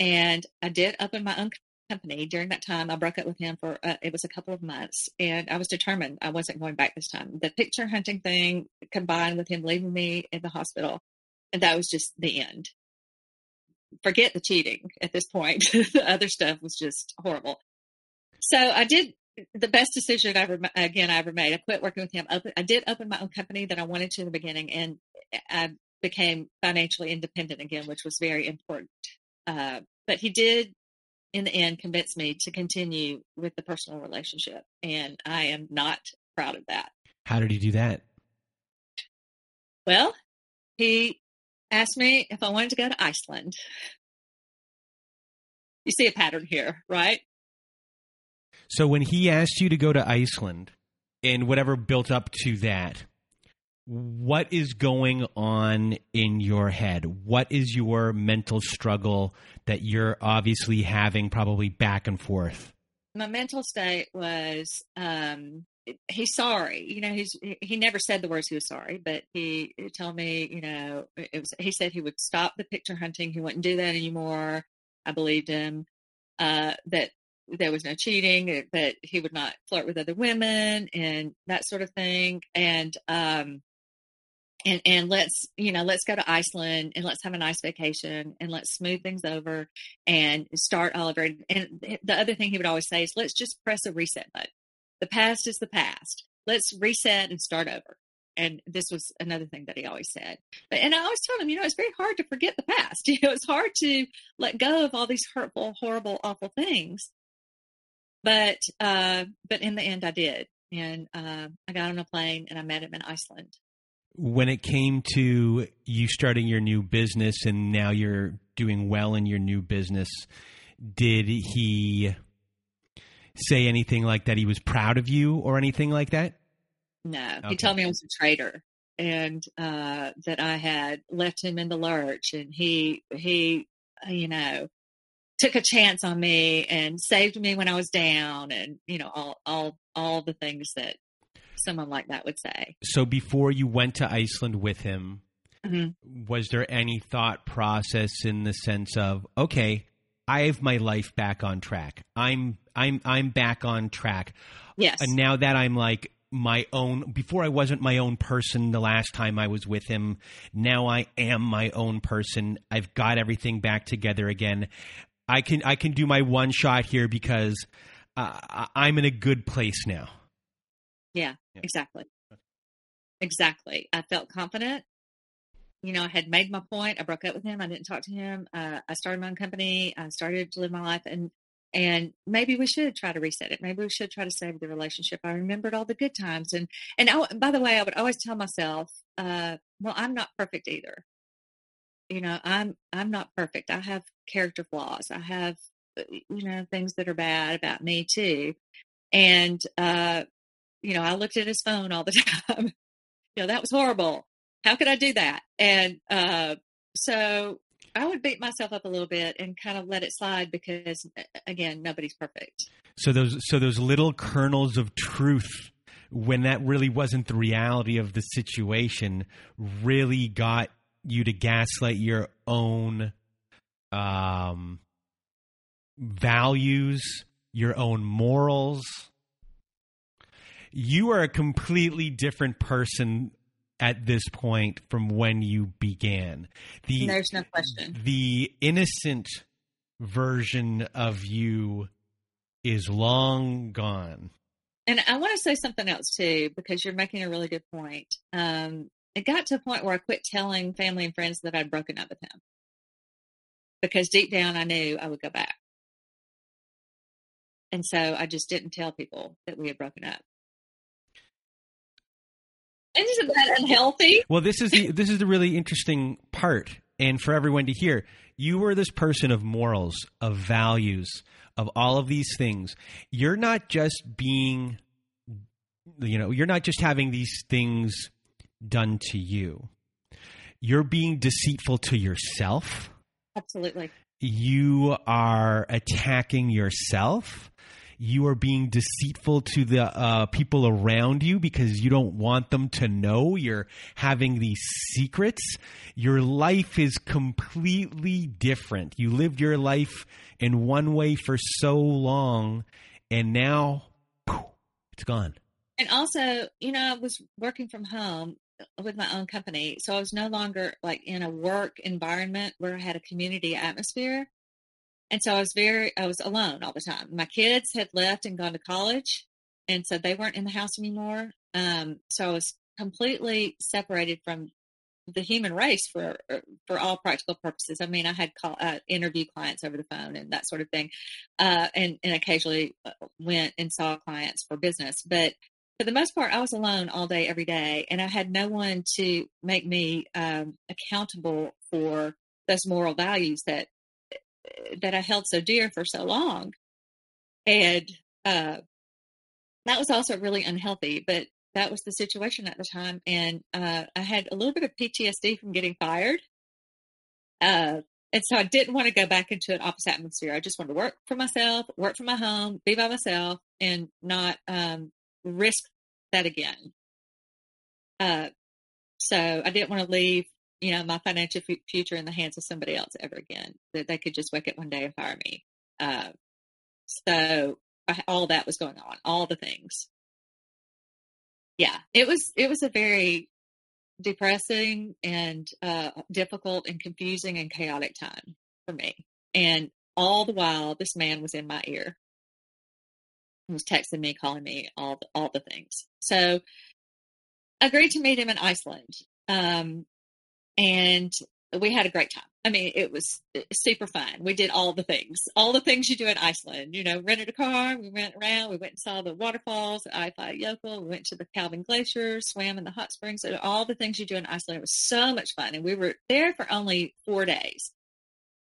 and I did open my own company. During that time, I broke up with him for uh, it was a couple of months, and I was determined I wasn't going back this time. The picture hunting thing combined with him leaving me in the hospital, and that was just the end forget the cheating at this point. the other stuff was just horrible. So I did the best decision I ever, again, I ever made. I quit working with him. I did open my own company that I wanted to in the beginning and I became financially independent again, which was very important. Uh, but he did in the end convince me to continue with the personal relationship. And I am not proud of that. How did he do that? Well, he asked me if I wanted to go to Iceland. You see a pattern here, right? So when he asked you to go to Iceland and whatever built up to that, what is going on in your head? What is your mental struggle that you're obviously having probably back and forth? My mental state was um, he's sorry. You know, he's he never said the words he was sorry, but he, told me, you know, it was he said he would stop the picture hunting. He wouldn't do that anymore. I believed him. Uh, that there was no cheating, that he would not flirt with other women and that sort of thing. And um, and and let's you know let's go to Iceland and let's have a nice vacation and let's smooth things over and start all over. And the other thing he would always say is let's just press a reset button the past is the past. Let's reset and start over. And this was another thing that he always said. But, and I always told him, you know, it's very hard to forget the past. You know, it's hard to let go of all these hurtful, horrible, awful things. But, uh, but in the end, I did. And uh, I got on a plane and I met him in Iceland. When it came to you starting your new business and now you're doing well in your new business, did he say anything like that he was proud of you or anything like that? No, okay. he told me I was a traitor and uh, that I had left him in the lurch, and he he you know took a chance on me and saved me when I was down, and you know all all all the things that someone like that would say. So before you went to Iceland with him, mm-hmm. was there any thought process in the sense of okay, I have my life back on track. I'm I'm I'm back on track. Yes. And now that I'm like my own before I wasn't my own person the last time I was with him. Now I am my own person. I've got everything back together again. I can I can do my one shot here because uh, I'm in a good place now. Yeah, yeah. exactly. Exactly. I felt confident you know, I had made my point. I broke up with him. I didn't talk to him. Uh, I started my own company. I started to live my life, and and maybe we should try to reset it. Maybe we should try to save the relationship. I remembered all the good times, and and I, by the way, I would always tell myself, uh, well, I'm not perfect either. You know, I'm I'm not perfect. I have character flaws. I have uh, you know things that are bad about me too, and uh, you know, I looked at his phone all the time. you know, that was horrible how could I do that? And uh, so I would beat myself up a little bit and kind of let it slide because, again, nobody's perfect. So those so those little kernels of truth when that really wasn't the reality of the situation really got you to gaslight your own um, values, your own morals. You are a completely different person at this point from when you began. The there's no question. The innocent version of you is long gone. And I want to say something else too, because you're making a really good point. Um, it got to a point where I quit telling family and friends that I'd broken up with him because deep down I knew I would go back. And so I just didn't tell people that we had broken up. Isn't that unhealthy? Well, this is the this is the really interesting part, and for everyone to hear. You were this person of morals, of values, of all of these things. You're not just being, you know, you're not just having these things done to you. You're being deceitful to yourself. Absolutely. You are attacking yourself you are being deceitful to the uh, people around you because you don't want them to know you're having these secrets. Your life is completely different. You lived your life in one way for so long, and now poof, it's gone. And also, you know, I was working from home with my own company. So I was no longer like in a work environment where I had a community atmosphere. And so I was very, I was alone all the time. My kids had left and gone to college. And so they weren't in the house anymore. Um, so I was completely separated from the human race for uh, for all practical purposes. I mean, I had call, uh, interview clients over the phone and that sort of thing, uh, and and occasionally uh, went and saw clients for business. But for the most part, I was alone all day, every day, and I had no one to make me um, accountable for those moral values that that I held so dear for so long. And uh, that was also really unhealthy, but that was the situation at the time. And uh, I had a little bit of PTSD from getting fired. Uh, and so I didn't want to go back into an office atmosphere. I just wanted to work for myself, work from my home, be by myself, and not um, risk that again. Uh, so I didn't want to leave you know, my financial f- future in the hands of somebody else ever again. That they could just wake up one day and fire me. Uh, so I, all that was going on, all the things. Yeah, it was it was a very depressing and uh, difficult and confusing and chaotic time for me. And all the while, this man was in my ear. He was texting me, calling me, all the, all the things. So agreed to meet him in Iceland. Um, and we had a great time. I mean, it was eh, super fun. We did all the things, all the things you do in Iceland. You know, rented a car, we went around, we went and saw the waterfalls at Eyjafjallajökull, we went to the Calvin Glacier, swam in the hot springs, all the things you do in Iceland. It was so much fun, and we were there for only four days.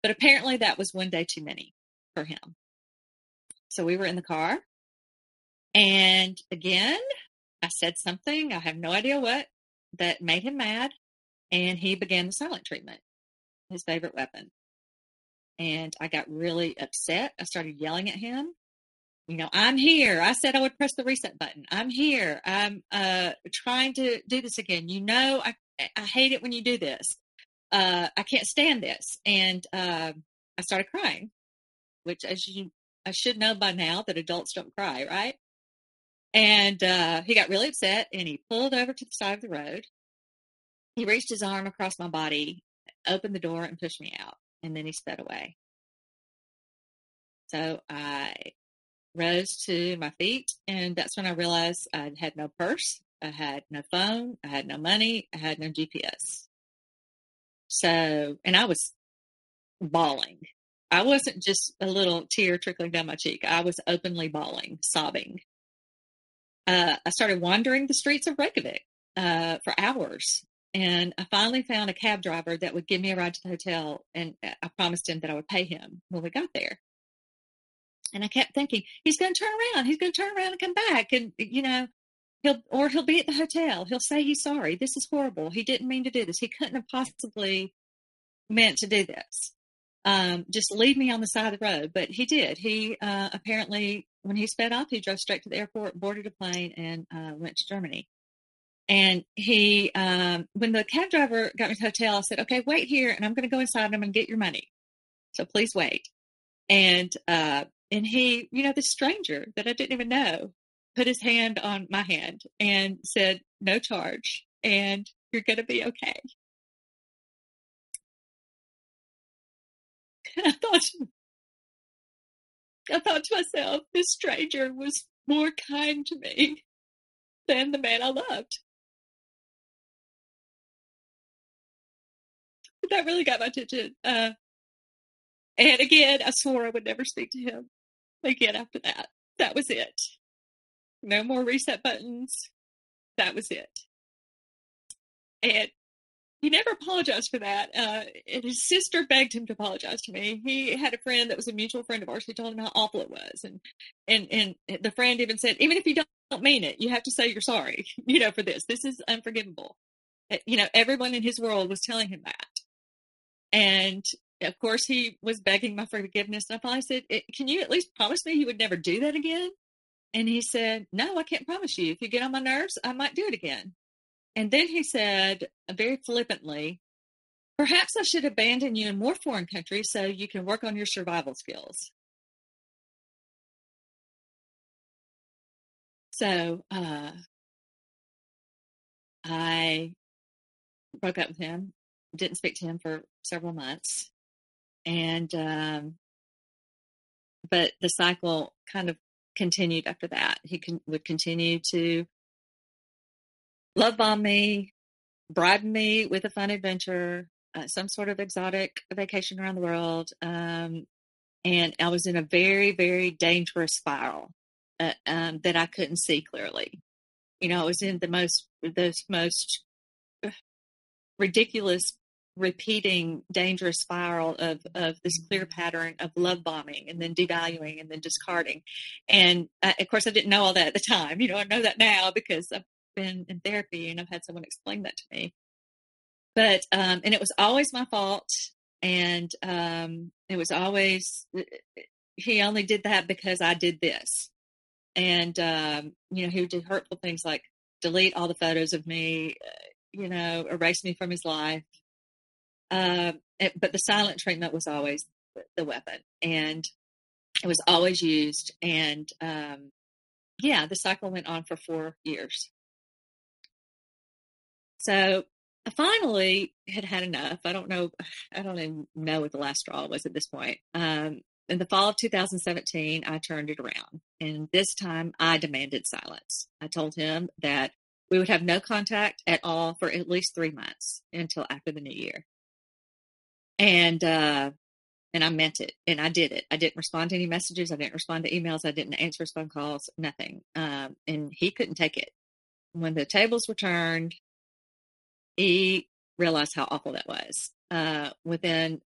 But apparently, that was one day too many for him. So we were in the car, and again, I said something. I have no idea what that made him mad and he began the silent treatment, his favorite weapon. And I got really upset. I started yelling at him. You know, I'm here. I said I would press the reset button. I'm here. I'm uh, trying to do this again. You know, I I hate it when you do this. Uh, I can't stand this. And uh, I started crying, which, as you, I should know by now that adults don't cry, right? And uh, he got really upset and he pulled over to the side of the road he reached his arm across my body, opened the door, and pushed me out. And then he sped away. So I rose to my feet, and that's when I realized I had no purse, I had no phone, I had no money, I had no GPS. So, and I was bawling. I wasn't just a little tear trickling down my cheek. I was openly bawling, sobbing. Uh, I started wandering the streets of Reykjavik uh, for hours. And I finally found a cab driver that would give me a ride to the hotel. And I promised him that I would pay him when we got there. And I kept thinking, he's going to turn around. He's going to turn around and come back. And, you know, he'll, or he'll be at the hotel. He'll say he's sorry. This is horrible. He didn't mean to do this. He couldn't have possibly meant to do this. Um, just leave me on the side of the road. But he did. He uh, apparently, when he sped off, he drove straight to the airport, boarded a plane, and uh, went to Germany. And he, um, when the cab driver got me to the hotel, I said, okay, wait here and I'm going to go inside and I'm going to get your money. So please wait. And, uh, and he, you know, this stranger that I didn't even know, put his hand on my hand and said, No charge, and you're going to be okay. And I thought, I thought to myself, this stranger was more kind to me than the man I loved. That really got my attention. Uh, and again, I swore I would never speak to him again after that. That was it. No more reset buttons. That was it. And he never apologized for that. Uh, and his sister begged him to apologize to me. He had a friend that was a mutual friend of ours who told him how awful it was, and and and the friend even said, even if you don't, mean it, you have to say you're sorry, you know, for this. This is unforgivable. Uh, you know, everyone in his world was telling him that, and of course he was begging my forgiveness. And I said, "Can you at least promise me you would never do that again?" And he said, "No, I can't promise you. If you get on my nerves, I might do it again." And then he said, uh, very flippantly, Perhaps I should abandon you in more foreign countries so you can work on your survival skills. So uh, I broke up with him, didn't speak to him for several months. And, um, but the cycle kind of continued after that. He con- would continue to love bomb me, bribe me with a fun adventure, uh, some sort of exotic vacation around the world. Um, and I was in a very, very dangerous spiral uh, um, that I couldn't see clearly. You know, I was in the most, the most ridiculous, repeating, dangerous spiral of of this clear pattern of love bombing and then devaluing and then discarding. And uh, of course, I didn't know all that at the time. You know, I know that now because I've been in therapy and I've had someone explain that to me. But, um, and it was always my fault. And, um, it was always, uh, he only did that because I did this. And, um, you know, he would do hurtful things like delete all the photos of me, uh, you know, erase me from his life. Uh, but the silent treatment was always the weapon and it was always used. And, um, yeah, the cycle went on for four years. So I finally had had enough. I don't know. I don't even know what the last straw was at this point. Um, in the fall of 2017, I turned it around. And this time I demanded silence. I told him that we would have no contact at all for at least three months until after the new year. And, uh, and I meant it and I did it. I didn't respond to any messages. I didn't respond to emails. I didn't answer phone calls, nothing. Um, and he couldn't take it. When the tables were turned he realized how awful that was. Uh, within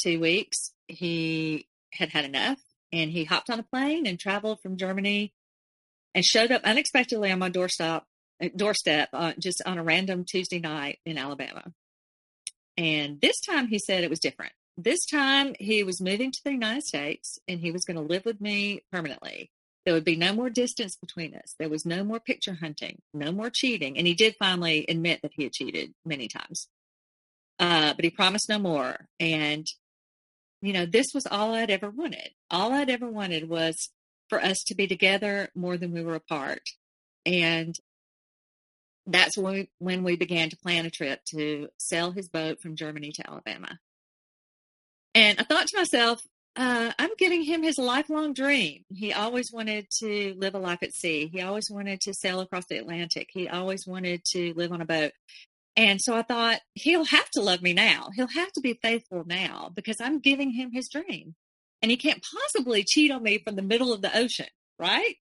two weeks, he had had enough and he hopped on a plane and traveled from Germany and showed up unexpectedly on my doorstep, uh, doorstep uh, just on a random Tuesday night in Alabama. And this time he said it was different. This time he was moving to the United States and he was going to live with me permanently. There would be no more distance between us. There was no more picture hunting, no more cheating. And he did finally admit that he had cheated many times. Uh, but he promised no more. And, you know, this was all I'd ever wanted. All I'd ever wanted was for us to be together more than we were apart. And that's when we, when we began to plan a trip to sail his boat from Germany to Alabama. And I thought to myself, uh, I'm giving him his lifelong dream. He always wanted to live a life at sea. He always wanted to sail across the Atlantic. He always wanted to live on a boat. And so I thought, he'll have to love me now. He'll have to be faithful now because I'm giving him his dream. And he can't possibly cheat on me from the middle of the ocean, right?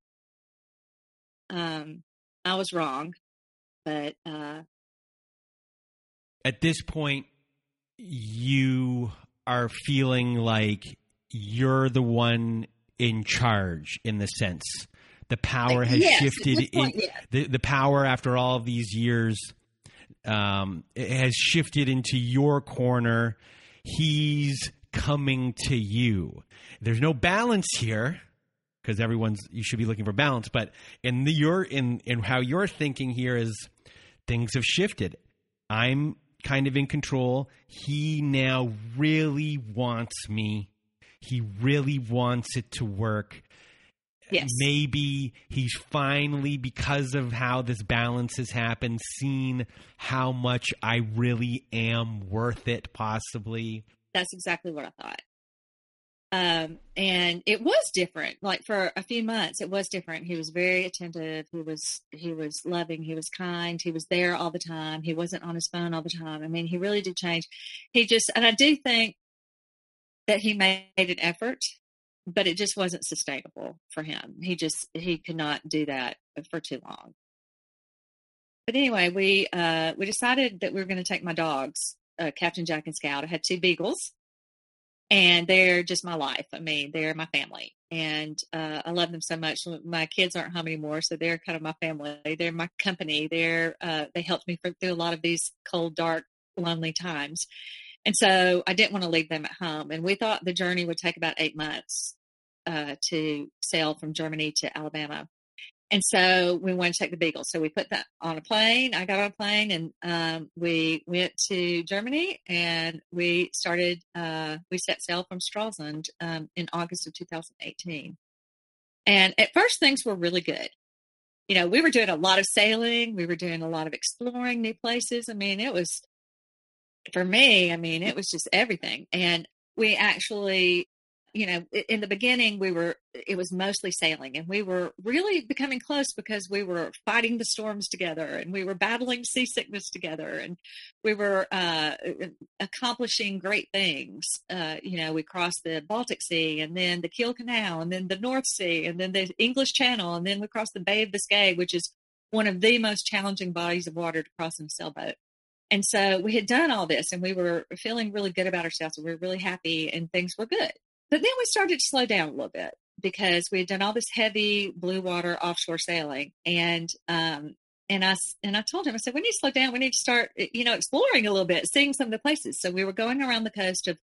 Um, I was wrong. But uh, at this point, you are feeling like you're the one in charge in the sense the power has yes, shifted point, in, the, the power after all of these years um, has shifted into your corner. He's coming to you. There's no balance here because everyone's you should be looking for balance but in the your in in how you're thinking here is things have shifted i'm kind of in control he now really wants me he really wants it to work. Yes. maybe he's finally, because of how this balance has happened, seen how much I really am worth it, possibly. That's exactly what I thought. Um, and it was different. Like for a few months, it was different. He was very attentive. He was he was loving. He was kind. He was there all the time. He wasn't on his phone all the time. I mean, he really did change. He just, and I do think that he made an effort, but it just wasn't sustainable for him. He just he could not do that for too long. But anyway, we uh, we decided that we were going to take my dogs, uh, Captain Jack and Scout. I had two beagles and they're just my life. I mean, they're my family, and uh, I love them so much. My kids aren't home anymore, so they're kind of my family. They're my company. They're uh, they helped me through a lot of these cold, dark, lonely times, and so I didn't want to leave them at home. And we thought the journey would take about eight months uh, to sail from Germany to Alabama. And so we wanted to take the Beagle. So we put that on a plane. I got on a plane and um, we went to Germany and we started, uh, we set sail from Stralsund um, in August of 2018. And at first, things were really good. You know, we were doing a lot of sailing, we were doing a lot of exploring new places. I mean, it was, for me, I mean, it was just everything. And we actually you know, in the beginning, we were, it was mostly sailing and we were really becoming close because we were fighting the storms together and we were battling seasickness together and we were uh, accomplishing great things. Uh, you know, we crossed the Baltic Sea and then the Kiel Canal and then the North Sea and then the English Channel and then we crossed the Bay of Biscay, which is one of the most challenging bodies of water to cross in a sailboat. And so we had done all this and we were feeling really good about ourselves. And we were really happy and things were good. But then we started to slow down a little bit because we had done all this heavy blue water offshore sailing, and um, and I and I told him I said we need to slow down. We need to start eh, you know exploring a little bit, seeing some of the places. So we were going around the coast of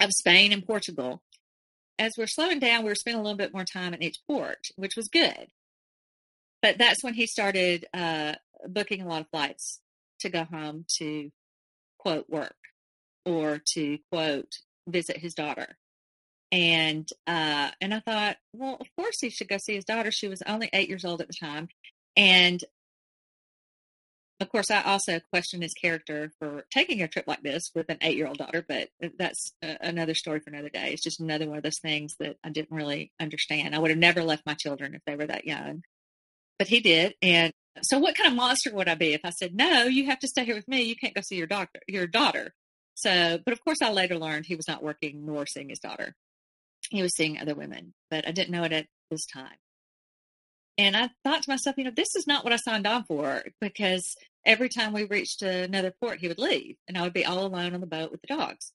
of Spain and Portugal. As we're slowing down, we were spending a little bit more time in each port, which was good. But that's when he started uh, booking a lot of flights to go home to quote work or to quote visit his daughter and uh, and I thought, well, of course he should go see his daughter. She was only eight years old at the time, and of course, I also questioned his character for taking a trip like this with an eight-year-old daughter. But that's another story for another day. It's just another one of those things that I didn't really understand. I would have never left my children if they were that young, but he did. And so, what kind of monster would I be if I said, "No, you have to stay here with me. You can't go see your doctor, your daughter"? So, but of course, I later learned he was not working nor seeing his daughter he was seeing other women, but I didn't know it at this time. And I thought to myself, you know, this is not what I signed on for because every time we reached another port, he would leave and I would be all alone on the boat with the dogs.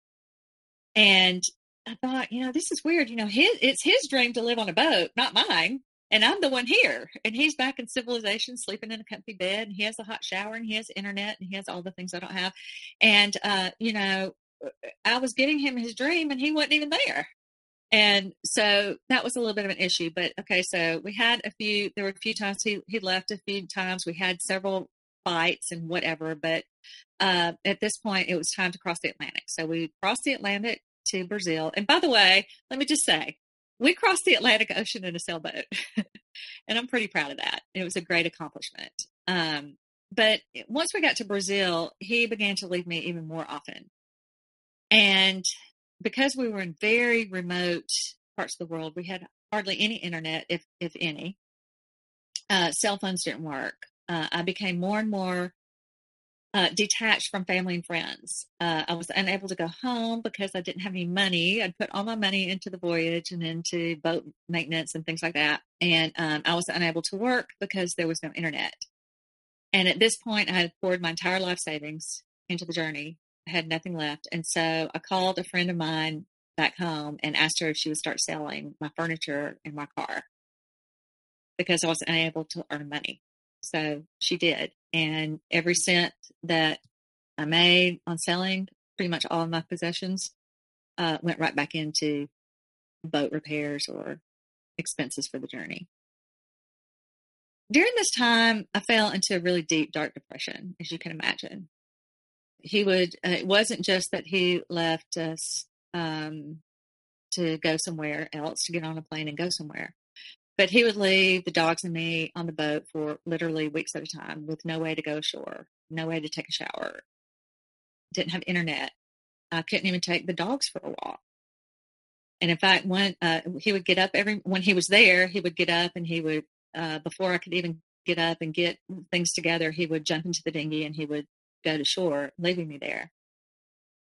And I thought, you know, this is weird. You know, his, it's his dream to live on a boat, not mine. And I'm the one here. And he's back in civilization, sleeping in a comfy bed. And he has a hot shower and he has internet and he has all the things I don't have. And, uh, you know, I was getting him his dream and he wasn't even there. And so that was a little bit of an issue. But okay, so we had a few, there were a few times he, he left a few times. We had several fights and whatever. But uh, at this point, it was time to cross the Atlantic. So we crossed the Atlantic to Brazil. And by the way, let me just say, we crossed the Atlantic Ocean in a sailboat. and I'm pretty proud of that. It was a great accomplishment. Um, but once we got to Brazil, he began to leave me even more often. And because we were in very remote parts of the world, we had hardly any internet, if if any. Uh, cell phones didn't work. Uh, I became more and more uh, detached from family and friends. Uh, I was unable to go home because I didn't have any money. I'd put all my money into the voyage and into boat maintenance and things like that. And um, I was unable to work because there was no internet. And at this point, I had poured my entire life savings into the journey had nothing left. And so I called a friend of mine back home and asked her if she would start selling my furniture in my car because I was unable to earn money. So she did. And every cent that I made on selling pretty much all of my possessions uh, went right back into boat repairs or expenses for the journey. During this time, I fell into a really deep, dark depression, as you can imagine he would uh, it wasn't just that he left us um, to go somewhere else to get on a plane and go somewhere but he would leave the dogs and me on the boat for literally weeks at a time with no way to go ashore, no way to take a shower. Didn't have internet. I couldn't even take the dogs for a walk. And in fact, when uh, he would get up every when he was there, he would get up and he would uh, before I could even get up and get things together, he would jump into the dinghy and he would go to shore, leaving me there.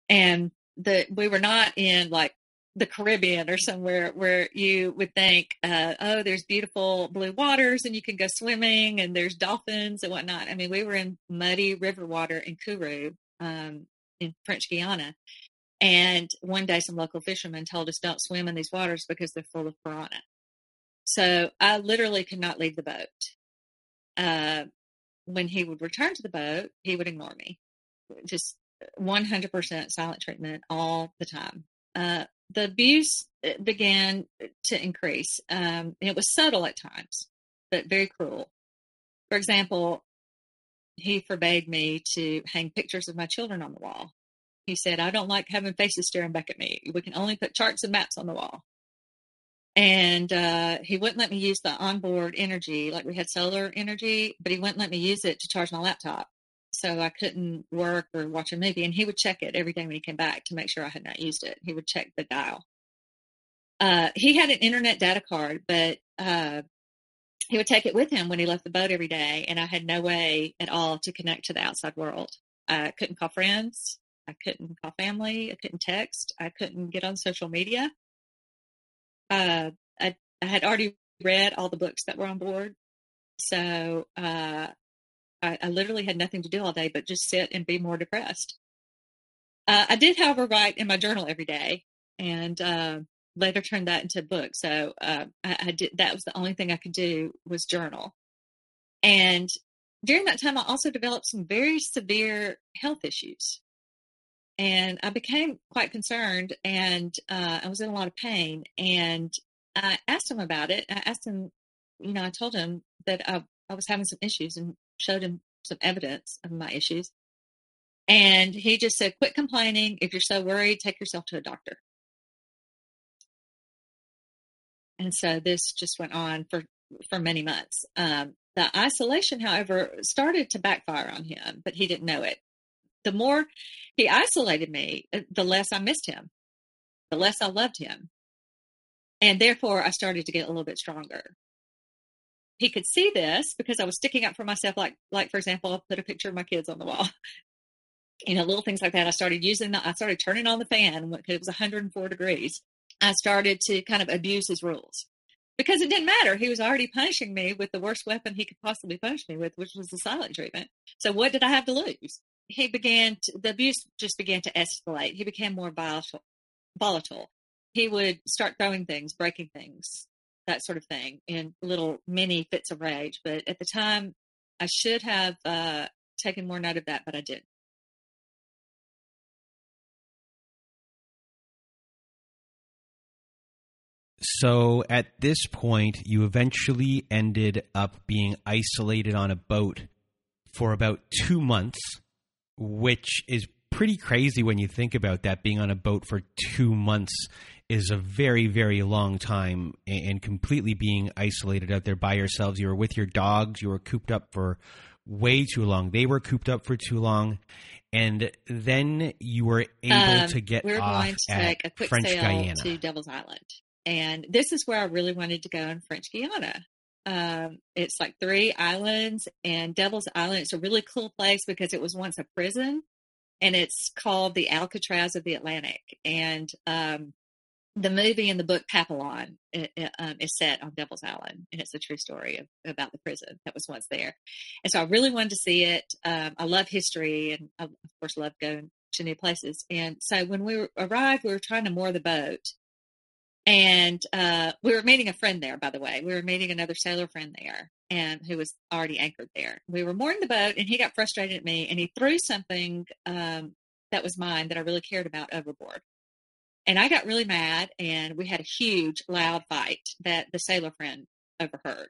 And the we were not in like the Caribbean or somewhere where you would think, uh, oh, there's beautiful blue waters and you can go swimming and there's dolphins and whatnot. I mean, we were in muddy river water in Kourou, um, in French Guiana. And one day, some local fishermen told us, don't swim in these waters because they're full of piranha. So I literally could not leave the boat. Uh, when he would return to the boat, he would ignore me. Just 100% silent treatment all the time. Uh, the abuse uh, began to increase. Um, it was subtle at times, but very cruel. For example, he forbade me to hang pictures of my children on the wall. He said, I don't like having faces staring back at me. We can only put charts and maps on the wall. And uh, he wouldn't let me use the onboard energy, like we had solar energy, but he wouldn't let me use it to charge my laptop. So I couldn't work or watch a movie. And he would check it every day when he came back to make sure I had not used it. He would check the dial. Uh, he had an internet data card, but uh, he would take it with him when he left the boat every day. And I had no way at all to connect to the outside world. I couldn't call friends. I couldn't call family. I couldn't text. I couldn't get on social media. Uh, I, I, had already read all the books that were on board. So uh, I, I, literally had nothing to do all day but just sit and be more depressed. Uh, I did, however, write in my journal every day and uh, later turned that into a book. So uh, I, I did, that was the only thing I could do was journal. And during that time, I also developed some very severe health issues and I became quite concerned and uh, I was in a lot of pain. And I asked him about it. I asked him, you know, I told him that I, I was having some issues and showed him some evidence of my issues. And he just said, quit complaining. If you're so worried, take yourself to a doctor. And so this just went on for, for many months. Um, the isolation, however, started to backfire on him, but he didn't know it the more he isolated me, uh, the less I missed him, the less I loved him. And therefore, I started to get a little bit stronger. He could see this because I was sticking up for myself. Like, like for example, I'll put a picture of my kids on the wall. you know, little things like that. I started using the, I started turning on the fan because it was 104 degrees. I started to kind of abuse his rules because it didn't matter. He was already punishing me with the worst weapon he could possibly punish me with, which was the silent treatment. So what did I have to lose? He began to, the abuse just began to escalate. He became more volatile. Volatile. He would start throwing things, breaking things, that sort of thing, in little mini fits of rage. But at the time, I should have uh, taken more note of that, but I didn't. So at this point, you eventually ended up being isolated on a boat for about two months which is pretty crazy when you think about that. Being on a boat for two months is a very, very long time and completely being isolated out there by yourselves. You were with your dogs, you were cooped up for way too long. They were cooped up for too long. And then you were able um, to get we are off going to take a quick French sail Guyana. to Devil's Island. And this is where I really wanted to go in French Guiana. Um, it's like three islands, and Devil's Island. It's a really cool place because it was once a prison, and it's called the Alcatraz of the Atlantic. And um, the movie and the book Papillon it, it, um, is set on Devil's Island, and it's a true story of, about the prison that was once there. And so I really wanted to see it. Um, I love history, and I, of course, love going to new places. And so when we arrived, we were trying to moor the boat and uh, we were meeting a friend there, by the way. We were meeting another sailor friend there, and who was already anchored there. We were mooring the boat, and he got frustrated at me, and he threw something um, that was mine that I really cared about overboard. And I got really mad, and we had a huge, loud fight that the sailor friend overheard.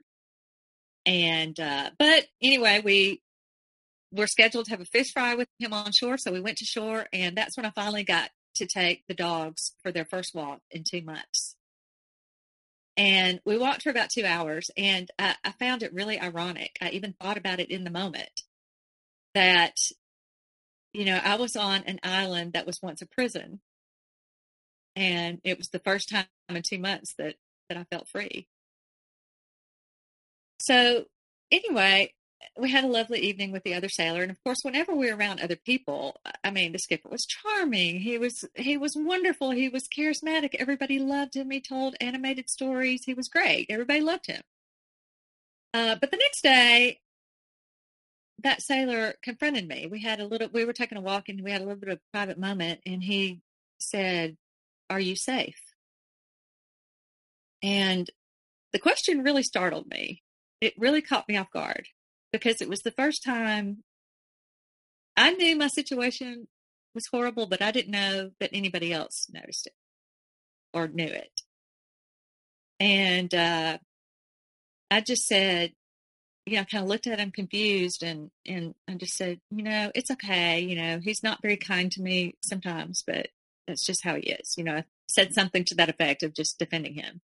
And uh, but anyway, we were scheduled to have a fish fry with him on shore, so we went to shore, and that's when I finally got to take the dogs for their first walk in two months. And we walked for about two hours, and I, I found it really ironic. I even thought about it in the moment that, you know, I was on an island that was once a prison, and it was the first time in two months that that I felt free. So anyway, we had a lovely evening with the other sailor and of course whenever we were around other people i mean the skipper was charming. He was he was wonderful. He was charismatic. Everybody loved him. He told animated stories. He was great. Everybody loved him. Uh, but the next day that sailor confronted me. We had a little we were taking a walk and we had a little bit of a private moment and he said are you safe? And the question really startled me. It really caught me off guard because it was the first time I knew my situation was horrible, but I didn't know that anybody else noticed it or knew it. And uh, I just said, you know, kind of looked at him confused and, and I just said, you know, it's okay. You know, he's not very kind to me sometimes, but that's just how he is. You know, I said something to that effect of just defending him.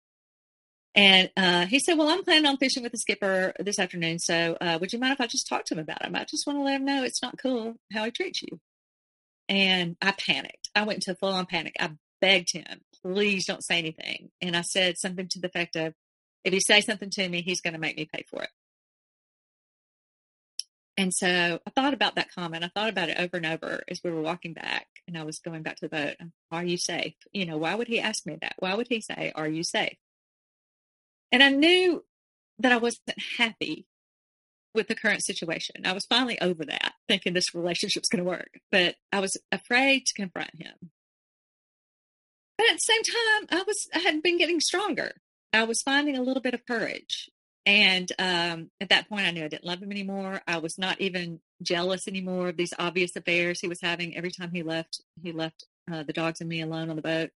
And uh, he said, Well, I'm planning on fishing with the skipper this afternoon. So uh, would you mind if I just talk to him about him? I just want to let him know it's not cool how he treats you. And I panicked. I went into full on panic. I begged him, Please don't say anything. And I said something to the effect of, If you say something to me, he's going to make me pay for it. And so I thought about that comment. I thought about it over and over as we were walking back and I was going back to the boat. Are you safe? You know, why would he ask me that? Why would he say, Are you safe? And I knew that I wasn't happy with the current situation. I was finally over that, thinking this relationship's going to work, but I was afraid to confront him. But at the same time, I was I had been getting stronger. I was finding a little bit of courage. And um, at that point, I knew I didn't love him anymore. I was not even jealous anymore of these obvious affairs he was having every time he left. He left uh, the dogs and me alone on the boat.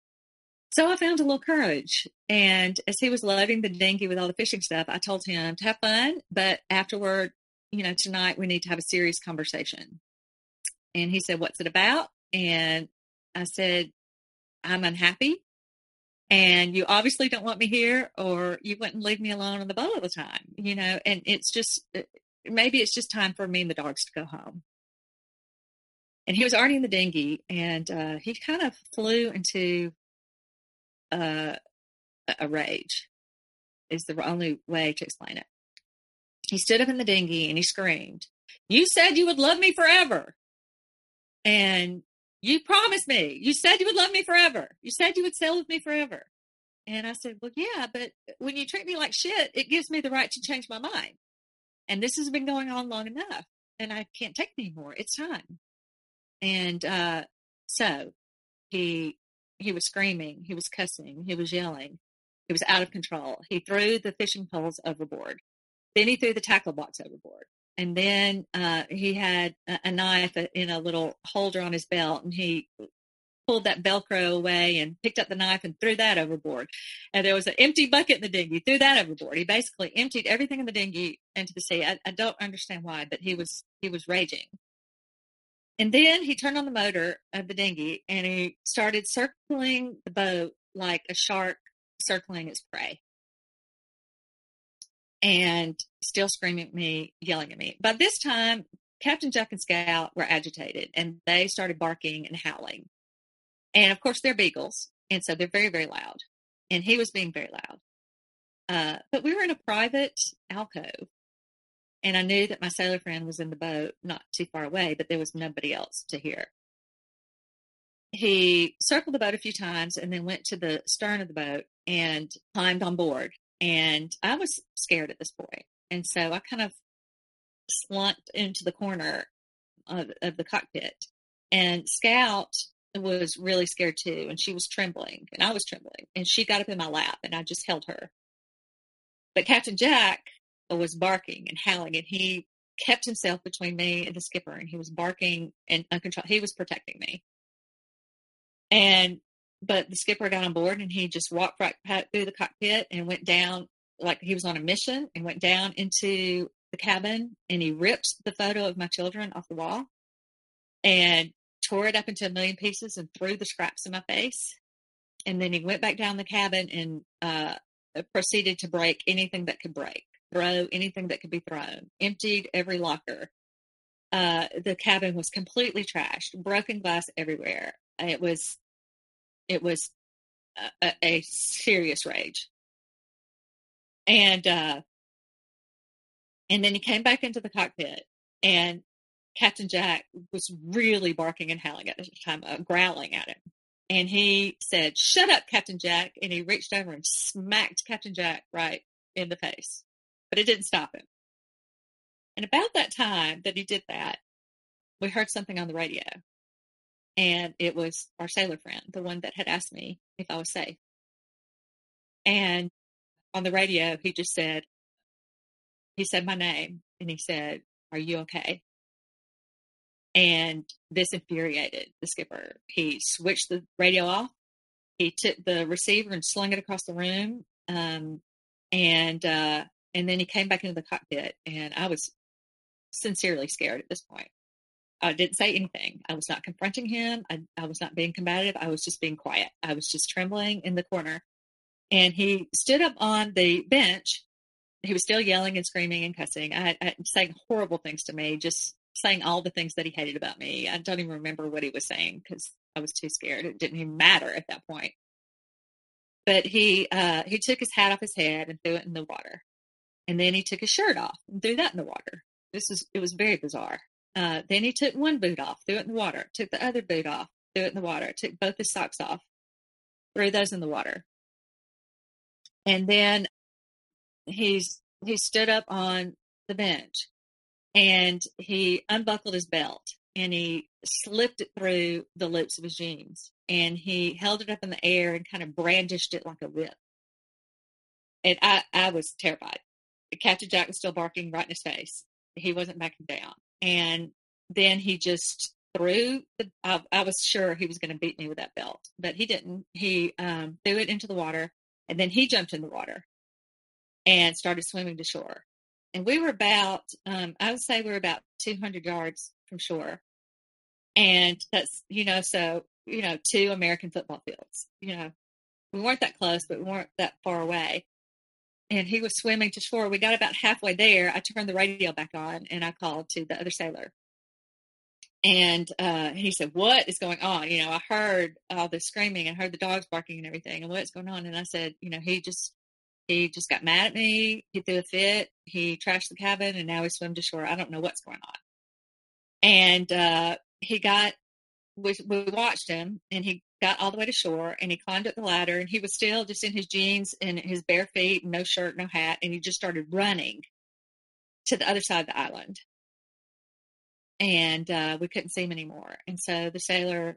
So I found a little courage. And as he was loading the dinghy with all the fishing stuff, I told him to have fun, but afterward, you know, tonight we need to have a serious conversation. And he said, What's it about? And I said, I'm unhappy. And you obviously don't want me here, or you wouldn't leave me alone on the boat all the time, you know. And it's just uh, maybe it's just time for me and the dogs to go home. And he was already in the dinghy, and uh, he kind of flew into uh, a rage is the only way to explain it. He stood up in the dinghy and he screamed, You said you would love me forever. And you promised me. You said you would love me forever. You said you would sail with me forever. And I said, Well, yeah, but when you treat me like shit, it gives me the right to change my mind. And this has been going on long enough. And I can't take anymore. It's time. And uh, so he he was screaming, he was cussing, he was yelling. He was out of control. He threw the fishing poles overboard. Then he threw the tackle box overboard. And then uh, he had a, a knife in a little holder on his belt, and he pulled that Velcro away and picked up the knife and threw that overboard. And there was an empty bucket in the dinghy, threw that overboard. He basically emptied everything in the dinghy into the sea. I, I don't understand why, but he was he was raging. And then he turned on the motor of the dinghy and he started circling the boat like a shark circling its prey. And still screaming at me, yelling at me. By this time, Captain Jack and Scout were agitated and they started barking and howling. And of course, they're beagles. And so they're very, very loud. And he was being very loud. Uh, but we were in a private alcove and I knew that my sailor friend was in the boat, not too far away, but there was nobody else to hear. He circled the boat a few times and then went to the stern of the boat and climbed on board. And I was scared at this point. And so I kind of slumped into the corner of, of the cockpit. And Scout was really scared too. And she was trembling and I was trembling. And she got up in my lap and I just held her. But Captain Jack was barking and howling, and he kept himself between me and the skipper, and he was barking and uncontrolled. He was protecting me. And but the skipper got on board, and he just walked right through the cockpit and went down like he was on a mission, and went down into the cabin, and he ripped the photo of my children off the wall, and tore it up into a million pieces and threw the scraps in my face. And then he went back down the cabin and uh, proceeded to break anything that could break, throw anything that could be thrown, emptied every locker. Uh, the cabin was completely trashed, broken glass everywhere. It was, it was a, a serious rage. And uh, and then he came back into the cockpit, and Captain Jack was really barking and howling at the time, uh, growling at him. And he said, "Shut up, Captain Jack!" And he reached over and smacked Captain Jack right in the face, but it didn't stop him. And about that time that he did that, we heard something on the radio, and it was our sailor friend, the one that had asked me if I was safe. And on the radio, he just said, he said my name and he said, Are you okay? And this infuriated the skipper. He switched the radio off. He took the receiver and slung it across the room. Um, and uh, and then he came back into the cockpit, and I was sincerely scared at this point. I didn't say anything. I was not confronting him. I, I was not being combative. I was just being quiet. I was just trembling in the corner. And he stood up on the bench. He was still yelling and screaming and cussing. I, I saying horrible things to me, just saying all the things that he hated about me. I don't even remember what he was saying because I was too scared. It didn't even matter at that point. But he uh, he took his hat off his head and threw it in the water, and then he took his shirt off and threw that in the water. This is it was very bizarre. Uh, then he took one boot off, threw it in the water. Took the other boot off, threw it in the water. Took both his socks off, threw those in the water. And then he's he stood up on the bench and he unbuckled his belt and he slipped it through the loops of his jeans and he held it up in the air and kind of brandished it like a whip. And I, I was terrified. Captain Jack was still barking right in his face. He wasn't backing down. And then he just threw the, I, I was sure he was going to beat me with that belt, but he didn't. He um, threw it into the water and then he jumped in the water and started swimming to shore. And we were about, um, I would say we were about 200 yards from shore. And that's, you know, so, you know, two American football fields, you know, we weren't that close, but we weren't that far away. And he was swimming to shore. We got about halfway there. I turned the radio back on and I called to the other sailor. And uh, he said, What is going on? You know, I heard all the screaming and heard the dogs barking and everything. And what's going on? And I said, You know, he just he just got mad at me. He threw a fit. He trashed the cabin, and now he swam to shore. I don't know what's going on. And uh, he got, we, we watched him, and he got all the way to shore, and he climbed up the ladder, and he was still just in his jeans and his bare feet, no shirt, no hat, and he just started running to the other side of the island. And uh, we couldn't see him anymore. And so the sailor,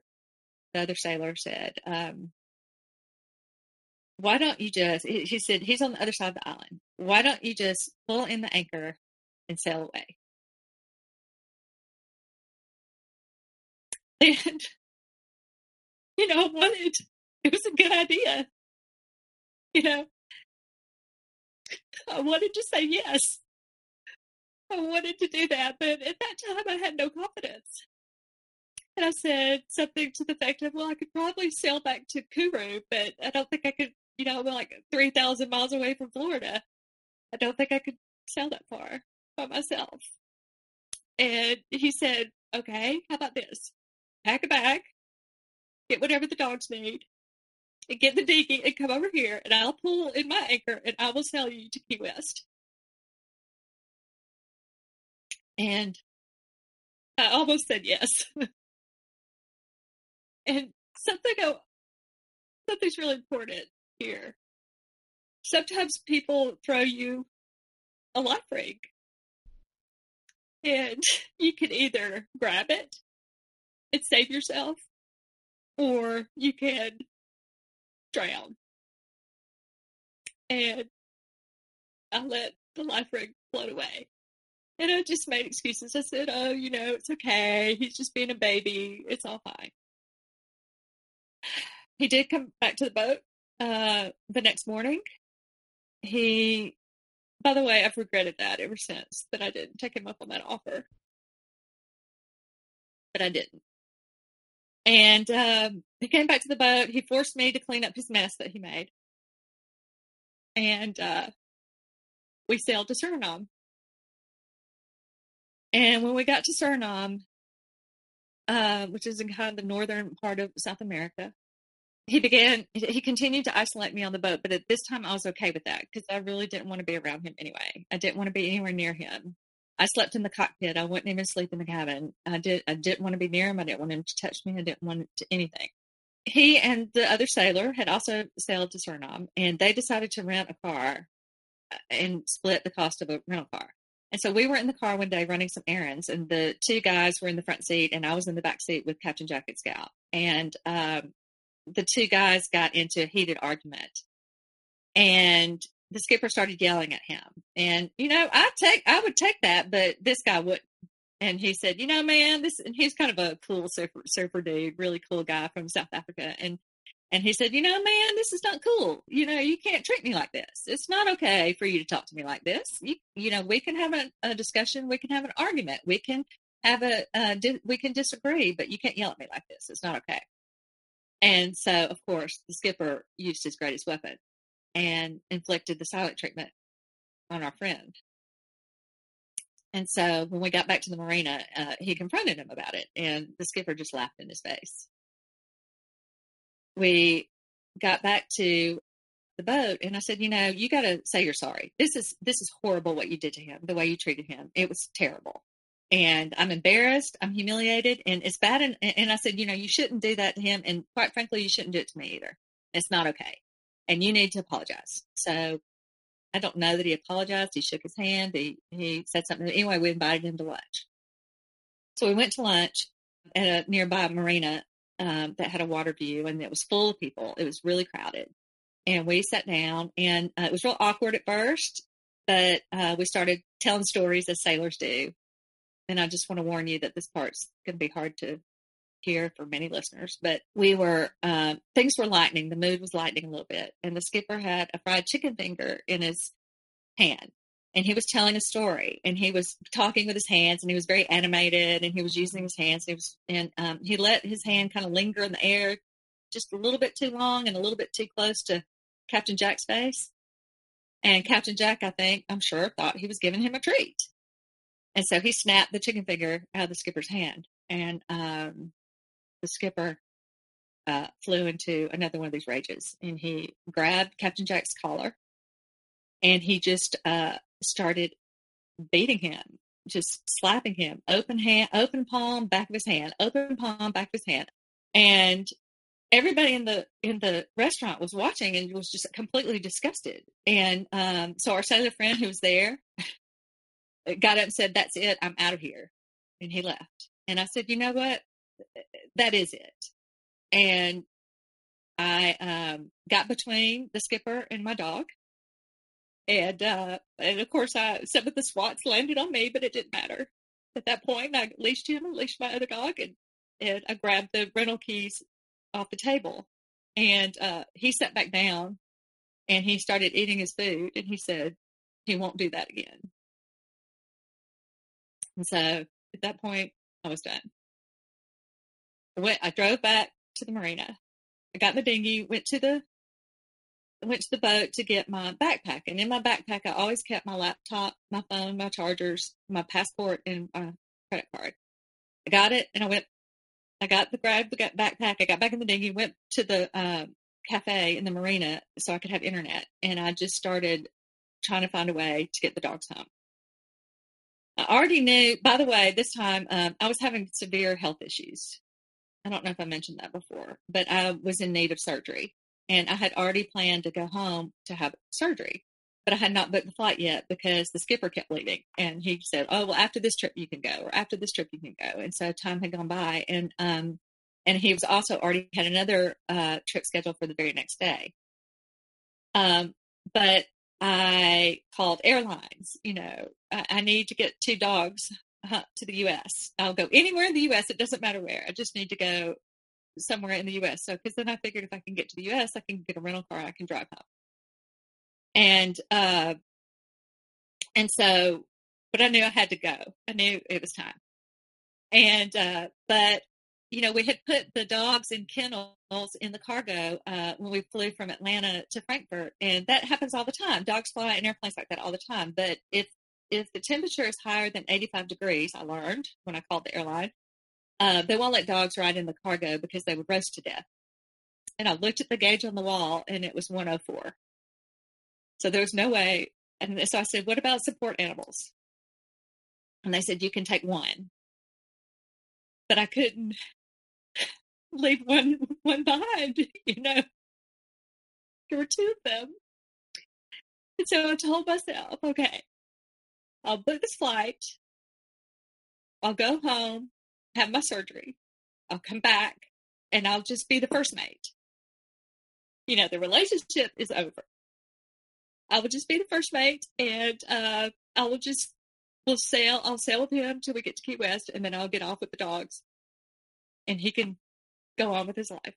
the other sailor said, um, why don't you just, he said, he's on the other side of the island. Why don't you just pull in the anchor and sail away? And, you know, wanted, it was a good idea. You know, I wanted to say yes. I wanted to do that, but at that time I had no confidence. And I said something to the effect of, well, I could probably sail back to Kourou, but I don't think I could you know, we're like 3,000 miles away from Florida. I don't think I could sail that far by myself. And he said, okay, how about this? Pack a bag, get whatever the dogs need, and get the dinghy and come over here, and I'll pull in my anchor and I will sail you to Key West. And I almost said yes. and something, something's really important here. Sometimes people throw you a life ring. And you can either grab it and save yourself, or you can drown. And I let the life ring float away. And I just made excuses. I said, oh, you know, it's okay. He's just being a baby. It's all fine. He did come back to the boat uh, the next morning, he, by the way, I've regretted that ever since that I didn't take him up on that offer. But I didn't. And um, he came back to the boat. He forced me to clean up his mess that he made. and uh, we sailed to Suriname. And when we got to Suriname, uh, which is in kind of the northern part of South America, he began, he continued to isolate me on the boat. But at this time, I was okay with that because I really didn't want to be around him anyway. I didn't want to be anywhere near him. I slept in the cockpit. I wouldn't even sleep in the cabin. I did. I didn't want to be near him. I didn't want him to touch me. I didn't want to anything. He and the other sailor had also sailed to Suriname, and they decided to rent a car uh, and split the cost of a rental car. And so we were in the car one day running some errands, and the two guys were in the front seat, and I was in the back seat with Captain Jack and Scout. And um, the two guys got into a heated argument, and the skipper started yelling at him. And you know, I take I would take that, but this guy would. And he said, "You know, man, this." And he's kind of a cool surfer, surfer dude, really cool guy from South Africa, and and he said, You know, man, this is not cool. You know, you can't treat me like this. It's not okay for you to talk to me like this. You, you know, we can have a, a discussion. We can have an argument. We can have a, uh, di- we can disagree, but you can't yell at me like this. It's not okay. And so, of course, the skipper used his greatest weapon and inflicted the silent treatment on our friend. And so when we got back to the marina, uh, he confronted him about it, and the skipper just laughed in his face we got back to the boat and I said, you know, you got to say you're sorry. This is this is horrible what you did to him, the way you treated him. It was terrible. And I'm embarrassed, I'm humiliated, and it's bad. And, and I said, you know, you shouldn't do that to him. And quite frankly, you shouldn't do it to me either. It's not okay. And you need to apologize. So I don't know that he apologized. He shook his hand. He, he said something. Anyway, we invited him to lunch. So we went to lunch at a nearby marina um, that had a water view and it was full of people. It was really crowded. And we sat down and uh, it was real awkward at first, but uh, we started telling stories as sailors do. And I just want to warn you that this part's going to be hard to hear for many listeners. But we were, uh, things were lightening. The mood was lightening a little bit. And the skipper had a fried chicken finger in his hand and he was telling a story and he was talking with his hands and he was very animated and he was using his hands and he was and um, he let his hand kind of linger in the air just a little bit too long and a little bit too close to captain jack's face and captain jack i think i'm sure thought he was giving him a treat and so he snapped the chicken finger out of the skipper's hand and um, the skipper uh, flew into another one of these rages and he grabbed captain jack's collar and he just uh, started beating him, just slapping him, open hand, open palm, back of his hand, open palm, back of his hand. And everybody in the in the restaurant was watching and was just completely disgusted. And um, so our sailor friend who was there got up and said, "That's it. I'm out of here," and he left. And I said, "You know what? That is it." And I um, got between the skipper and my dog, and uh, and of course, I some of the swats landed on me, but it didn't matter. At that point, I leashed him and leashed my other dog, and and I grabbed the rental keys off the table, and uh, he sat back down, and he started eating his food, and he said he won't do that again. And so at that point, I was done. Went. I drove back to the marina. I got the dinghy, went to the went to the boat to get my backpack. And in my backpack, I always kept my laptop, my phone, my chargers, my passport, and my credit card. I got it and I went, I got the grab the backpack. I got back in the dinghy, went to the um, cafe in the marina so I could have internet. And I just started trying to find a way to get the dogs home. I already knew, by the way, this time um, I was having severe health issues. I don't know if I mentioned that before, but I was in need of surgery. And I had already planned to go home to have surgery, but I had not booked the flight yet because the skipper kept leaving. And he said, Oh, well, after this trip, you can go, or after this trip, you can go. And so time had gone by. And, um, and he was also already had another uh, trip scheduled for the very next day. Um, but I called airlines. You know, I, I need to get two dogs uh, to the U.S. I'll go anywhere in the U.S. It doesn't matter where. I just need to go somewhere in the U.S. So, because then I figured if I can get to the U.S., I can get a rental car. I can drive home. And uh, and so, but I knew I had to go. I knew it was time. And uh, but you know, we had put the dogs in kennels in the cargo uh, when we flew from Atlanta to Frankfurt, and that happens all the time. Dogs fly in airplanes like that all the time. But if if the temperature is higher than 85 degrees, I learned when I called the airline, uh, they won't let dogs ride in the cargo because they would roast to death. And I looked at the gauge on the wall, and it was 104. So there was no way. And so I said, "What about support animals?" And they said, "You can take one." But I couldn't leave one one behind, you know. There were two of them. And so I told myself, okay, I'll book this flight. I'll go home, have my surgery. I'll come back and I'll just be the first mate. You know, the relationship is over. I will just be the first mate and uh, I will just, we'll sail, I'll sail with him till we get to Key West and then I'll get off with the dogs and he can go on with his life.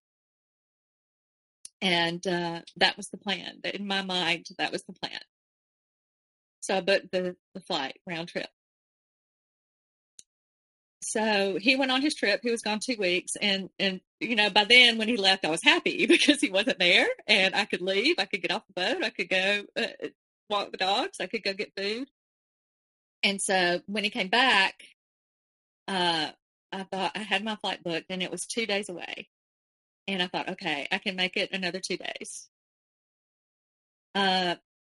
And uh, that was the plan. In my mind, that was the plan. So I booked the, the flight round trip. So he went on his trip. He was gone two weeks, and and you know by then when he left, I was happy because he wasn't there, and I could leave. I could get off the boat. I could go uh, walk the dogs. I could go get food. And so when he came back, uh, I thought I had my flight booked and it was two days away. And I thought, okay, I can make it another two days. Uh,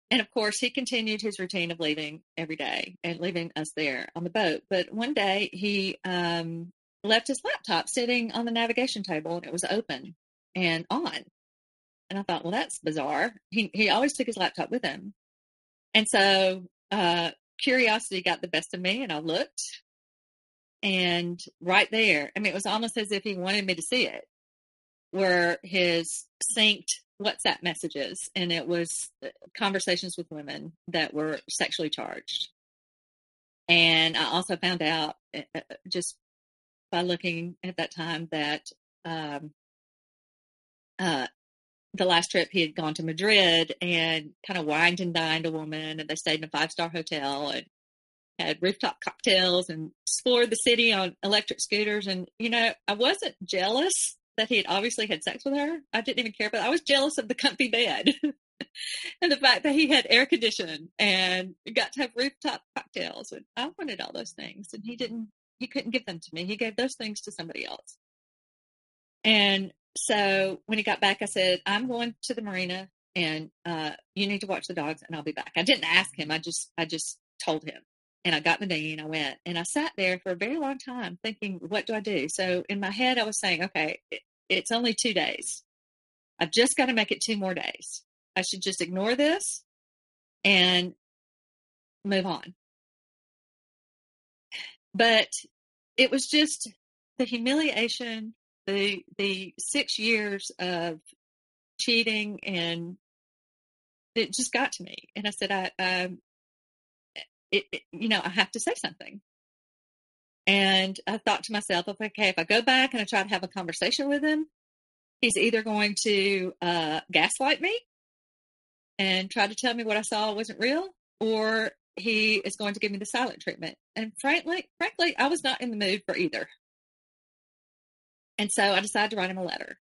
and of course, he continued his routine of leaving every day and leaving us there on the boat. But one day he um, left his laptop sitting on the navigation table and it was open and on. And I thought, well, that's bizarre. He, he always took his laptop with him. And so uh, curiosity got the best of me and I looked and right there, I mean, it was almost as if he wanted me to see it, were his synced WhatsApp messages. And it was uh, conversations with women that were sexually charged. And I also found out uh, uh, just by looking at that time that um, uh, the last trip he had gone to Madrid and kind of wined and dined a woman, and they stayed in a five star hotel. And had rooftop cocktails and explored the city on electric scooters. And, you know, I wasn't jealous that he had obviously had sex with her. I didn't even care, but I was jealous of the comfy bed and the fact that he had air conditioning and got to have rooftop cocktails. And I wanted all those things. And he didn't, he couldn't give them to me. He gave those things to somebody else. And so when he got back, I said, I'm going to the marina and uh, you need to watch the dogs and I'll be back. I didn't ask him. I just, I just told him and I got the dinghy and I went and I sat there for a very long time thinking, what do I do? So in my head, I was saying, okay, it, it's only two days. I've just got to make it two more days. I should just ignore this and move on. But it was just the humiliation, the the six years of cheating, and it just got to me. And I said, I, I it, it, you know, I have to say something. And I thought to myself, okay, if I go back and I try to have a conversation with him, he's either going to uh, gaslight me and try to tell me what I saw wasn't real, or he is going to give me the silent treatment. And frankly, frankly, I was not in the mood for either. And so I decided to write him a letter.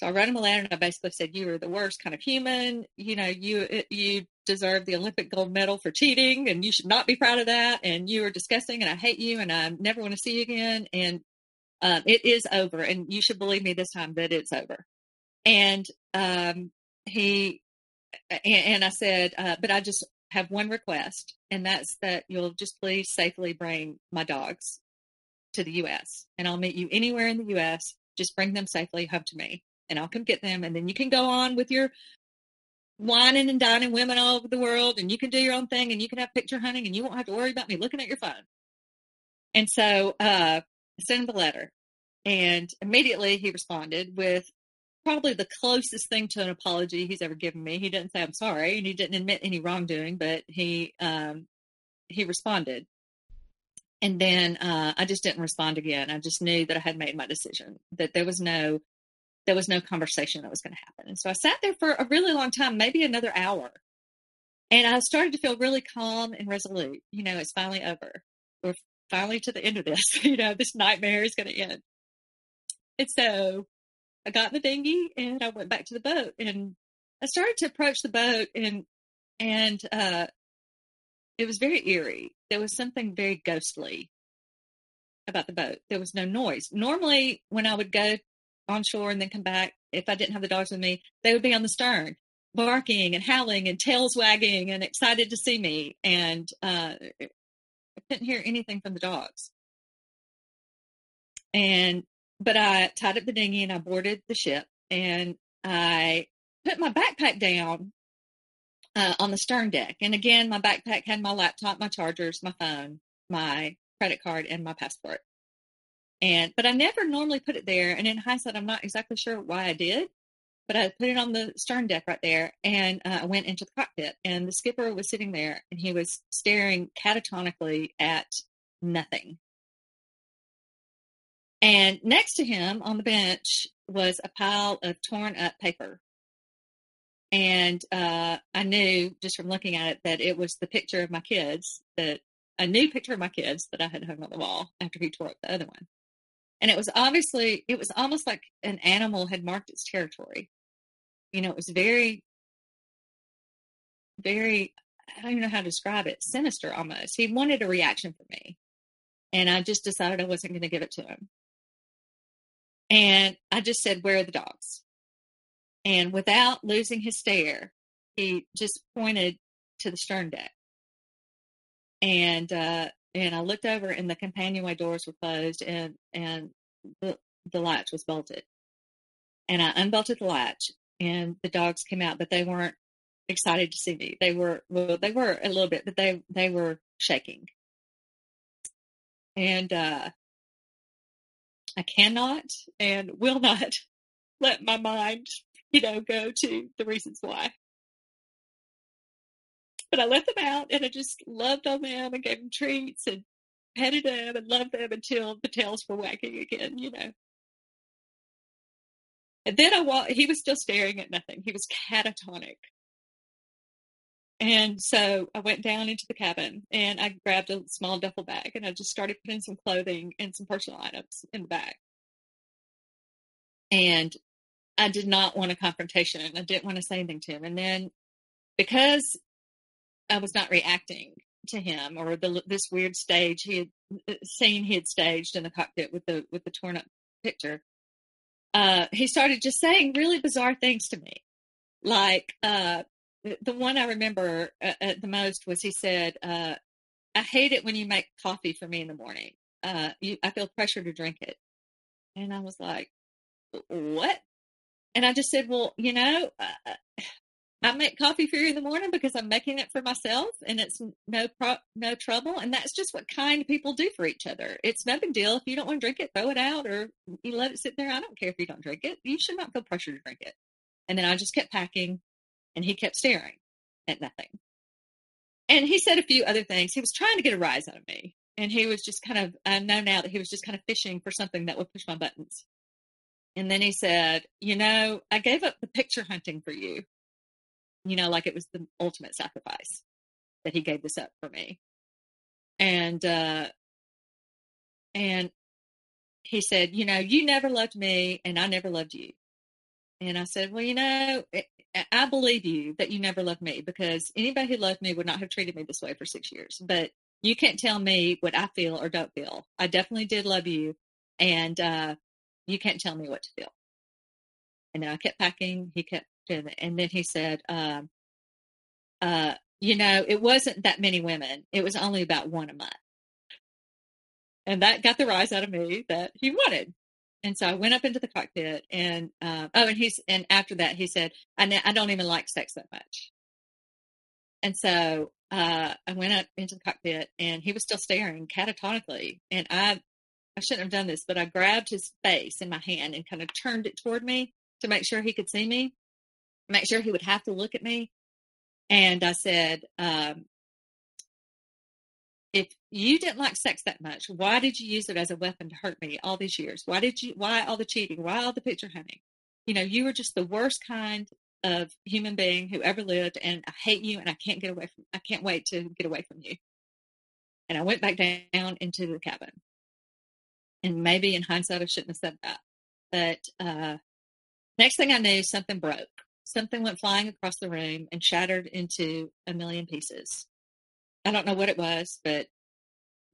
So I wrote him a letter and I basically said, "You are the worst kind of human. You know, you you deserve the Olympic gold medal for cheating, and you should not be proud of that. And you are disgusting, and I hate you, and I never want to see you again. And um, it is over, and you should believe me this time that it's over." And um, he and, and, I said, uh, "But I just have one request, and that's that you'll just please safely bring my dogs to the U.S. and I'll meet you anywhere in the U.S. Just bring them safely home to me." And I'll come get them. And then you can go on with your wining and dining women all over the world and you can do your own thing and you can have picture hunting and you won't have to worry about me looking at your phone. And so uh, I sent him the letter and immediately he responded with probably the closest thing to an apology he's ever given me. He didn't say I'm sorry and he didn't admit any wrongdoing, but he um, he responded. And then uh, I just didn't respond again. I just knew that I had made my decision, that there was no there was no conversation that was going to happen. And so I sat there for a really long time, maybe another hour. And I started to feel really calm and resolute. You know, it's finally over. We're finally to the end of this. you know, this nightmare is going to end. And so I got in the dinghy and I went back to the boat and I started to approach the boat and and uh, it was very eerie. There was something very ghostly about the boat. There was no noise. Normally, when I would go on shore and then come back, if I didn't have the dogs with me, they would be on the stern, barking and howling and tails wagging and excited to see me. And uh, I couldn't hear anything from the dogs. And but I tied up the dinghy and I boarded the ship and I put my backpack down uh, on the stern deck. And again, my backpack had my laptop, my chargers, my phone, my credit card, and my passport. And but I never normally put it there. And in hindsight, I'm not exactly sure why I did, but I put it on the stern deck right there. And uh, I went into the cockpit, and the skipper was sitting there, and he was staring catatonically at nothing. And next to him on the bench was a pile of torn up paper. And uh, I knew just from looking at it that it was the picture of my kids, that a new picture of my kids that I had hung on the wall after he tore up the other one. And it was obviously, it was almost like an animal had marked its territory. You know, it was very, very, I don't even know how to describe it, sinister almost. He wanted a reaction from me. And I just decided I wasn't going to give it to him. And I just said, Where are the dogs? And without losing his stare, he just pointed to the stern deck. And uh, and I looked over, and the companionway doors were closed, and and the the latch was bolted. And I unbolted the latch, and the dogs came out, but they weren't excited to see me. They were well, they were a little bit, but they they were shaking. And uh, I cannot and will not let my mind, you know, go to the reasons why. But I let them out and I just loved on them and gave them treats and petted them and loved them until the tails were wagging again, you know. And then I walked, he was still staring at nothing. He was catatonic. And so I went down into the cabin and I grabbed a small duffel bag and I just started putting some clothing and some personal items in the bag. And I did not want a confrontation. And I didn't want to say anything to him. And then because I was not reacting to him or the, this weird stage he had uh, seen he had staged in the cockpit with the with the torn up picture, uh, he started just saying really bizarre things to me, like uh, the one I remember uh, uh, the most was he said, uh, "I hate it when you make coffee for me in the morning. Uh, you, I feel pressure to drink it." And I was like, "What?" And I just said, "Well, you know, I make coffee for you in the morning because I'm making it for myself, and it's no pro- no trouble. And that's just what kind people do for each other. It's no big deal if you don't want to drink it, throw it out, or you let it sit there. I don't care if you don't drink it. You should not feel pressure to drink it." And then I just kept packing and he kept staring at nothing. And he said a few other things. He was trying to get a rise out of me. And he was just kind of, I know now that he was just kind of fishing for something that would push my buttons. And then he said, You know, I gave up the picture hunting for you. You know, like it was the ultimate sacrifice that he gave this up for me. And, uh, and he said, You know, you never loved me and I never loved you. And I said, Well, you know, I believe you that you never loved me because anybody who loved me would not have treated me this way for six years. But you can't tell me what I feel or don't feel. I definitely did love you, and uh, you can't tell me what to feel. And then I kept packing. He kept doing and then he said, uh, uh, "You know, it wasn't that many women. It was only about one a month." And that got the rise out of me that he wanted. And so I went up into the cockpit and, uh, oh, and he's, and after that, he said, I, I don't even like sex that much. And so, uh, I went up into the cockpit and he was still staring catatonically. And I, I shouldn't have done this, but I grabbed his face in my hand and kind of turned it toward me to make sure he could see me, make sure he would have to look at me. And I said, um, if you didn't like sex that much, why did you use it as a weapon to hurt me all these years? Why did you, why all the cheating? Why all the picture hunting? You know, you were just the worst kind of human being who ever lived, and I hate you, and I can't get away from, I can't wait to get away from you. And I went back down into the cabin. And maybe in hindsight, I shouldn't have said that. But, uh, Next thing I knew, something broke. Something went flying across the room and shattered into a million pieces. I don't know what it was, but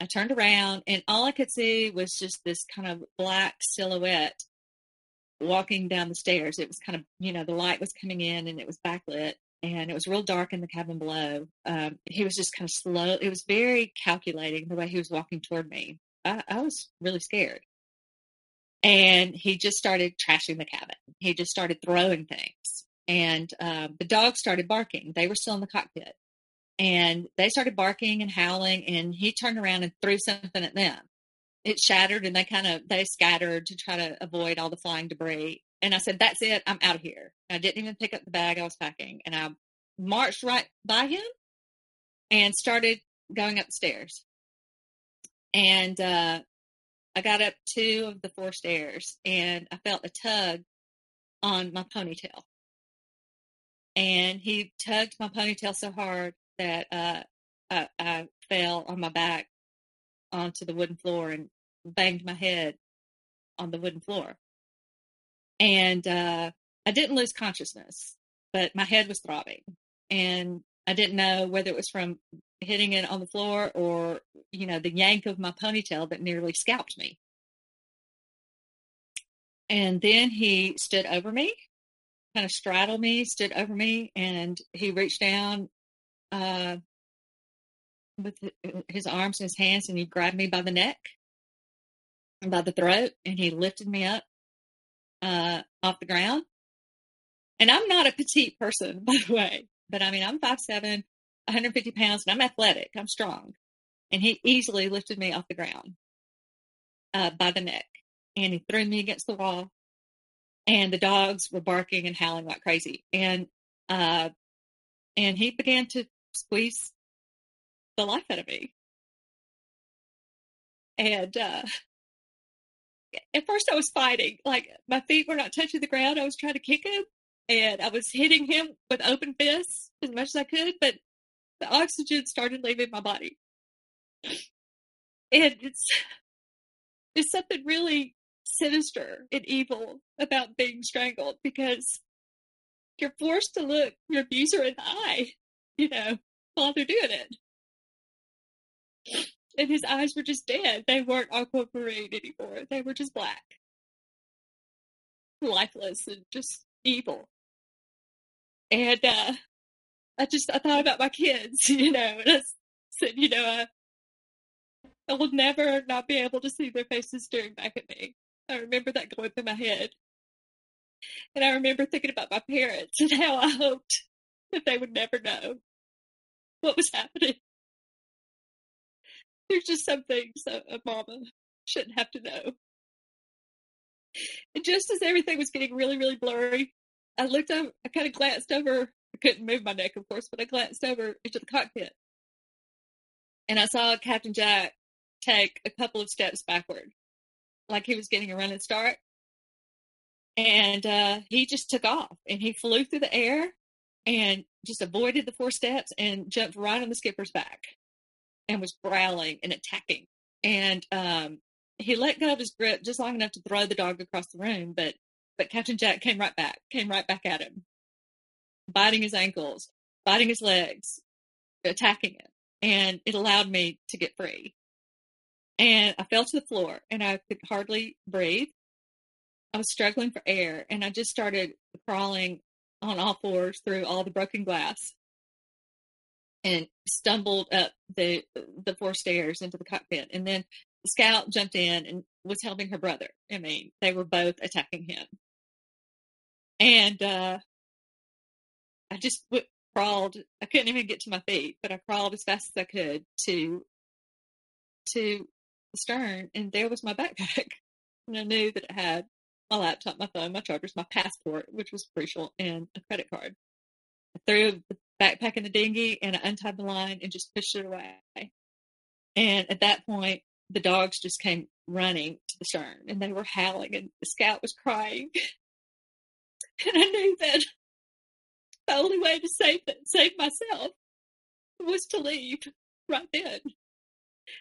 I turned around and all I could see was just this kind of black silhouette walking down the stairs. It was kind of, you know, the light was coming in and it was backlit and it was real dark in the cabin below. Um, he was just kind of slow. It was very calculating the way he was walking toward me. I, I was really scared. And he just started trashing the cabin. He just started throwing things. And um, the dogs started barking. They were still in the cockpit. And they started barking and howling. And he turned around and threw something at them. It shattered and they kind of they scattered to try to avoid all the flying debris. And I said, That's it. I'm out of here. I didn't even pick up the bag I was packing. And I marched right by him and started going up the stairs. And uh, I got up two of the four stairs and I felt a tug on my ponytail. And he tugged my ponytail so hard that uh, I, I fell on my back onto the wooden floor and banged my head on the wooden floor. And uh, I didn't lose consciousness, but my head was throbbing. And I didn't know whether it was from hitting it on the floor or, you know, the yank of my ponytail that nearly scalped me. And then he stood over me, kind of straddled me, stood over me, and he reached down uh, with his arms and his hands and he grabbed me by the neck by the throat and he lifted me up uh, off the ground. And I'm not a petite person, by the way, but I mean, I'm 5'7, 150 pounds, and I'm athletic. I'm strong. And he easily lifted me off the ground uh, by the neck and he threw me against the wall. And the dogs were barking and howling like crazy. And uh, and he began to squeeze the life out of me. And uh, at first, I was fighting. Like my feet were not touching the ground. I was trying to kick him, and I was hitting him with open fists as much as I could. But the oxygen started leaving my body, and it's it's something really sinister and evil about being strangled because you're forced to look your abuser in the eye, you know, while they're doing it. And his eyes were just dead. They weren't aquamarine anymore. They were just black. Lifeless and just evil. And uh I just I thought about my kids, you know, and I said, you know, I, I will never not be able to see their faces staring back at me. I remember that going through my head. And I remember thinking about my parents and how I hoped that they would never know what was happening. There's just some things a, a mama shouldn't have to know. And just as everything was getting really, really blurry, I looked up, I kind of glanced over. I couldn't move my neck, of course, but I glanced over into the cockpit. And I saw Captain Jack take a couple of steps backward like he was getting a running start. And uh, he just took off and he flew through the air and just avoided the four steps and jumped right on the skipper's back and was growling and attacking. And um, he let go of his grip just long enough to throw the dog across the room, but but Captain Jack came right back, came right back at him, biting his ankles, biting his legs, attacking him, and it allowed me to get free and I fell to the floor and I could hardly breathe. I was struggling for air and I just started crawling on all fours through all the broken glass and stumbled up the the four stairs into the cockpit. And then the scout jumped in and was helping her brother. I mean, they were both attacking him. And uh, I just w- crawled. I couldn't even get to my feet, but I crawled as fast as I could to to stern, and there was my backpack. And I knew that it had my laptop, my phone, my chargers, my passport, which was crucial, and a credit card. I threw the backpack in the dinghy and I untied the line and just pushed it away. And at that point, the dogs just came running to the stern and they were howling and the scout was crying. and I knew that the only way to save save myself was to leave right then.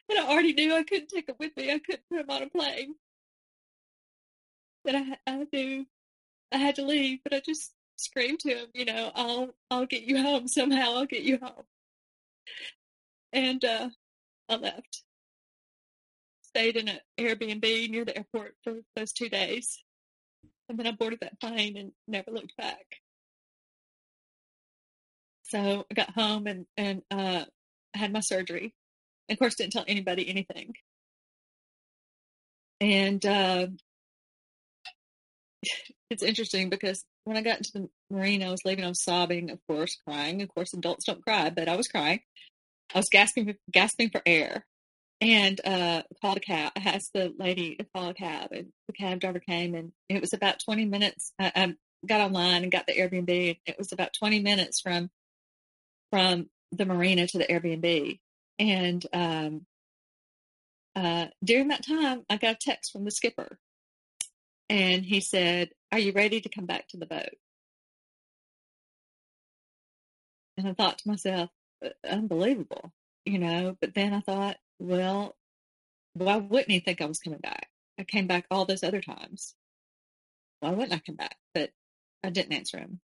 And I already knew I couldn't take him with me. I couldn't put him on a plane. That I, I knew I had to leave, but I just screamed to him, you know, I'll I'll get you home somehow. I'll get you home. And uh, I left. Stayed in an Airbnb near the airport for those two days, and then I boarded that plane and never looked back. So I got home and and uh, had my surgery. And of course, didn't tell anybody anything. And uh, it's interesting because when I got into the Marine, I was leaving. I was sobbing, of course, crying. Of course, adults don't cry, but I was crying. I was gasping, gasping for air, and uh, called a cab. I asked the lady to call a cab, and the cab driver came, and it was about twenty minutes. I, I got online and got the Airbnb. It was about twenty minutes from from the marina to the Airbnb, and um, uh, during that time, I got a text from the skipper, and he said, "Are you ready to come back to the boat?" And I thought to myself, uh, unbelievable, you know. But then I thought, well, why wouldn't he think I was coming back? I came back all those other times. Why wouldn't I come back? But I didn't answer him.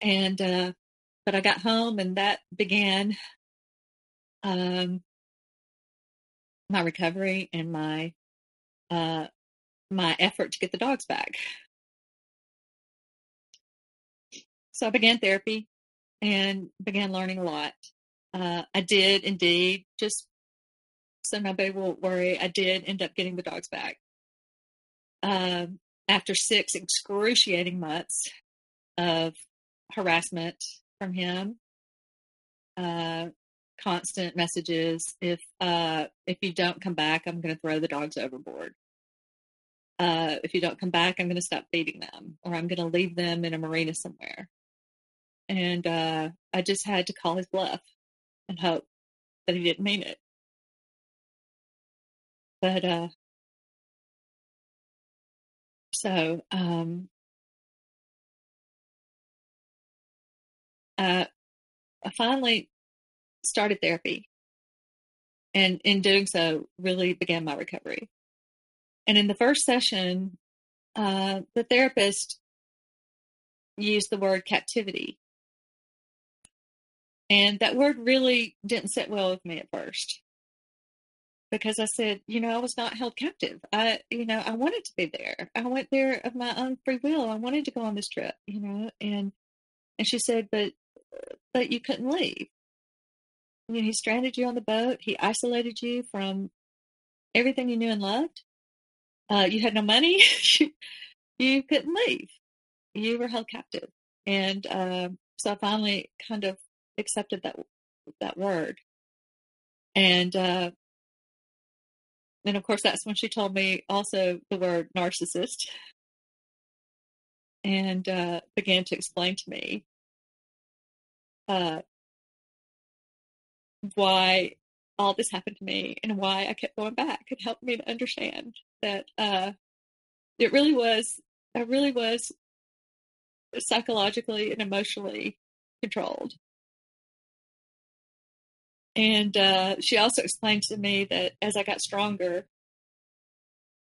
And, uh, but I got home and that began, um, my recovery and my, uh, my effort to get the dogs back. So I began therapy and began learning a lot. Uh, I did indeed, just so nobody will worry, I did end up getting the dogs back. Um, after six excruciating months of harassment from him, uh, constant messages. If uh, if you don't come back, I'm going to throw the dogs overboard. Uh, if you don't come back, I'm going to stop feeding them, or I'm going to leave them in a marina somewhere and uh, I just had to call his bluff and hope that he didn't mean it. But uh, so um, uh, I finally started therapy, and in doing so, really began my recovery. And in the first session, uh, the therapist used the word captivity and that word really didn't sit well with me at first because I said, you know, I was not held captive. I, you know, I wanted to be there. I went there of my own free will. I wanted to go on this trip, you know, and, and she said, but, but you couldn't leave. I mean, he stranded you on the boat. He isolated you from everything you knew and loved. Uh, you had no money. you couldn't leave. You were held captive. And, uh, so I finally kind of accepted that that word. And uh, of course, that's when she told me also the word narcissist, and uh, began to explain to me uh, why all this happened to me and why I kept going back. It helped me to understand that uh, it really was, I really was psychologically and emotionally controlled. And uh, she also explained to me that as I got stronger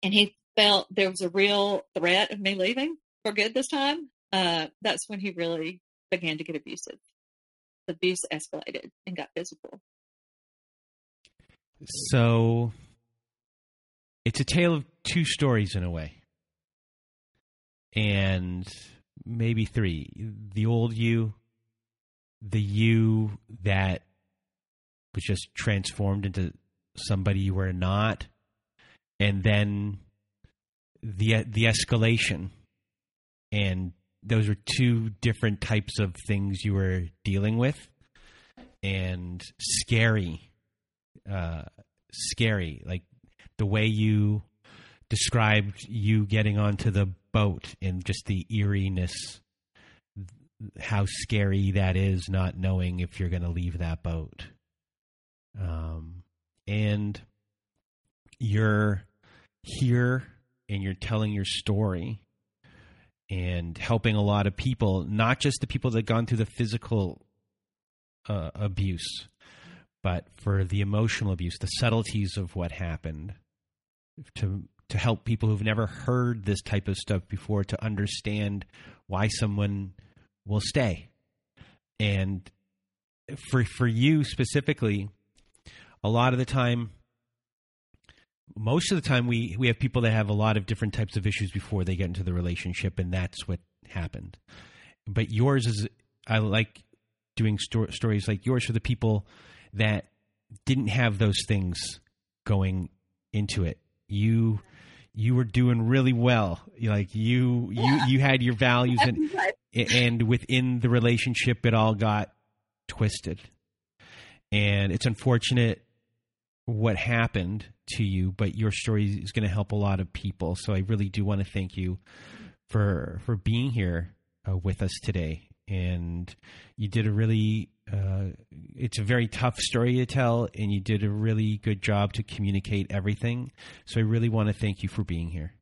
and he felt there was a real threat of me leaving for good this time, uh, that's when he really began to get abusive. Abuse escalated and got physical. So it's a tale of two stories in a way. And maybe three. The old you, the you that was just transformed into somebody you were not, and then the the escalation, and those were two different types of things you were dealing with, and scary, uh, scary, like the way you described you getting onto the boat and just the eeriness how scary that is not knowing if you're going to leave that boat. Um, and you're here and you're telling your story and helping a lot of people, not just the people that gone through the physical uh, abuse, but for the emotional abuse, the subtleties of what happened, to to help people who've never heard this type of stuff before to understand why someone will stay. And for for you specifically, a lot of the time most of the time we we have people that have a lot of different types of issues before they get into the relationship and that's what happened. But yours is I like doing sto- stories like yours for the people that didn't have those things going into it. You you were doing really well. Like you you you had your values and and within the relationship it all got twisted. And it's unfortunate what happened to you, but your story is going to help a lot of people. So I really do want to thank you for for being here uh, with us today. And you did a really uh, it's a very tough story to tell, and you did a really good job to communicate everything. So I really want to thank you for being here.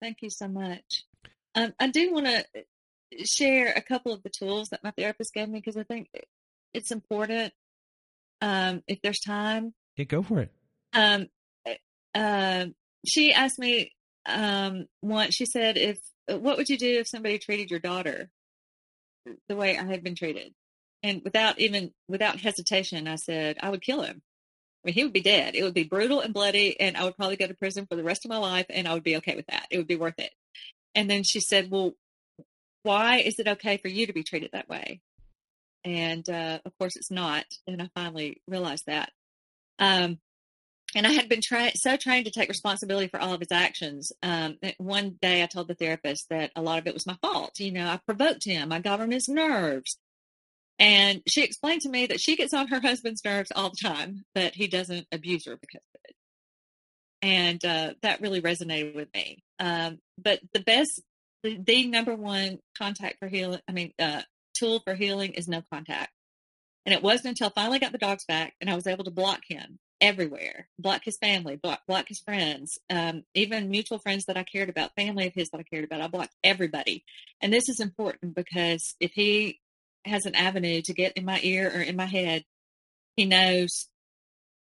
Thank you so much. Um, I do want to share a couple of the tools that my therapist gave me because I think it's important. Um, if there's time, yeah, go for it. Um, uh, she asked me um, once. She said, "If what would you do if somebody treated your daughter the way I had been treated?" And without even without hesitation, I said, "I would kill him. I mean, he would be dead. It would be brutal and bloody, and I would probably go to prison for the rest of my life, and I would be okay with that. It would be worth it." And then she said, "Well, why is it okay for you to be treated that way?" And uh, of course, it's not. And I finally realized that. Um, and I had been trying so trained to take responsibility for all of his actions. Um, one day, I told the therapist that a lot of it was my fault. You know, I provoked him. I got on his nerves. And she explained to me that she gets on her husband's nerves all the time, but he doesn't abuse her because of it. And uh, that really resonated with me. Um, but the best, the, the, number one contact for healing, I mean, uh, tool for healing is no contact. And it wasn't until finally got the dogs back and I was able to block him everywhere, block his family, block, block his friends, um, even mutual friends that I cared about, family of his that I cared about. I blocked everybody. And this is important because if he has an avenue to get in my ear or in my head, he knows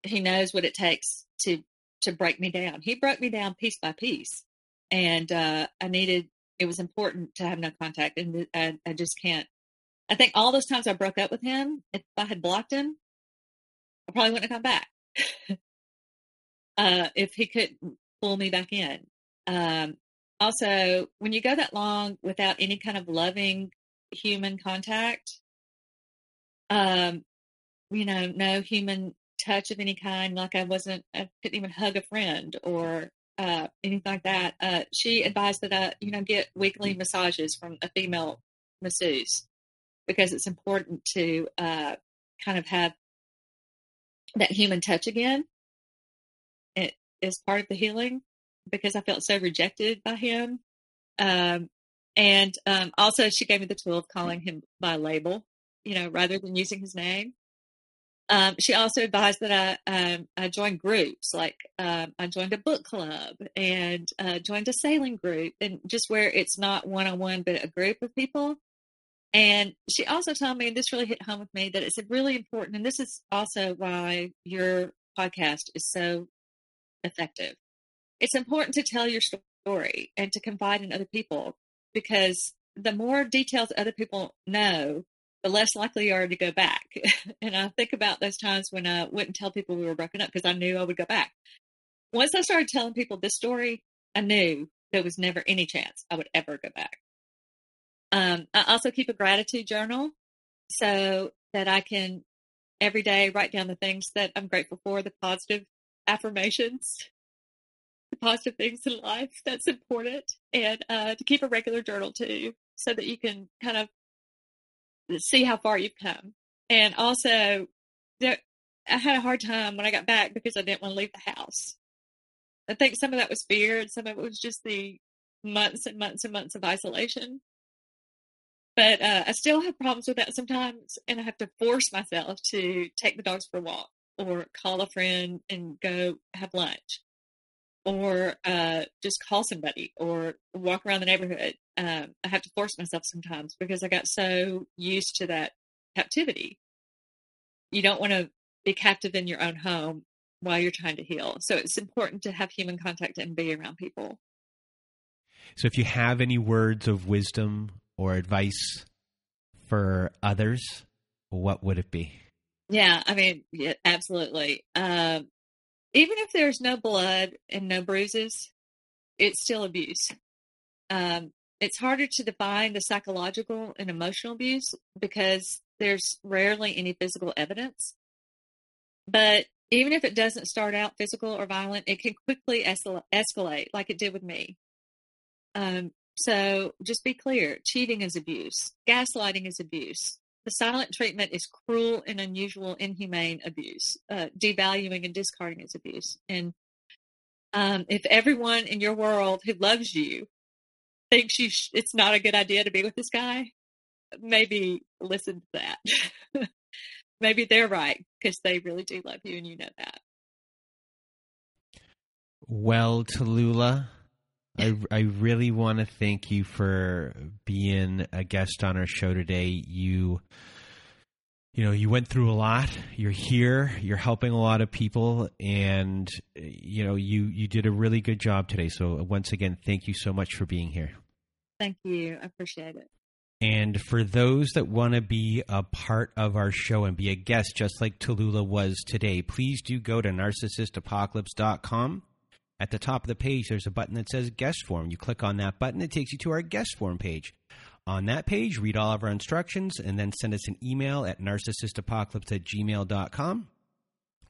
he knows what it takes to to break me down. He broke me down piece by piece, and uh, I needed. It was important to have no contact, and I, I just can't. I think all those times I broke up with him, if I had blocked him, I probably wouldn't have come back. uh, if he couldn't pull me back in. Um, also, when you go that long without any kind of loving human contact, um, you know, no human touch of any kind, like I wasn't, I couldn't even hug a friend or uh, anything like that. Uh, she advised that I, you know, get weekly massages from a female masseuse because it's important to uh, kind of have that human touch again. It is part of the healing because I felt so rejected by him. Um, and um, also, she gave me the tool of calling him by label, you know, rather than using his name. Um, she also advised that I um, I joined groups, like um, I joined a book club and uh, joined a sailing group, and just where it's not one on one, but a group of people. And she also told me, and this really hit home with me, that it's really important, and this is also why your podcast is so effective. It's important to tell your story and to confide in other people because the more details other people know, the less likely you are to go back. and I think about those times when I wouldn't tell people we were broken up because I knew I would go back. Once I started telling people this story, I knew there was never any chance I would ever go back. Um, I also keep a gratitude journal so that I can every day write down the things that I'm grateful for, the positive affirmations, the positive things in life. That's important. And uh, to keep a regular journal too, so that you can kind of see how far you've come. And also, there, I had a hard time when I got back because I didn't want to leave the house. I think some of that was fear, and some of it was just the months and months and months of isolation but uh, I still have problems with that sometimes, and I have to force myself to take the dogs for a walk, or call a friend and go have lunch, or uh, just call somebody, or walk around the neighborhood. Um, I have to force myself sometimes because I got so used to that captivity. You don't want to be captive in your own home while you're trying to heal. So it's important to have human contact and be around people. So if you have any words of wisdom or advice for others, what would it be? Yeah, I mean, yeah, absolutely. Um, even if there's no blood and no bruises, it's still abuse. Um, it's harder to define the psychological and emotional abuse because there's rarely any physical evidence. But even if it doesn't start out physical or violent, it can quickly escalate, like it did with me. Um, so just be clear cheating is abuse, gaslighting is abuse. The silent treatment is cruel and unusual, inhumane abuse. Uh, devaluing and discarding is abuse. And um, if everyone in your world who loves you thinks you sh- it's not a good idea to be with this guy, maybe listen to that. maybe they're right because they really do love you and you know that. Well, Tallulah, I, I really want to thank you for being a guest on our show today. You you know you went through a lot. You're here. You're helping a lot of people. And you know you you did a really good job today. So once again thank you so much for being here. Thank you. I appreciate it. And for those that want to be a part of our show and be a guest just like Tallulah was today please do go to narcissistapocalypse.com at the top of the page there's a button that says guest form you click on that button it takes you to our guest form page on that page, read all of our instructions, and then send us an email at narcissistapocalypse at gmail.com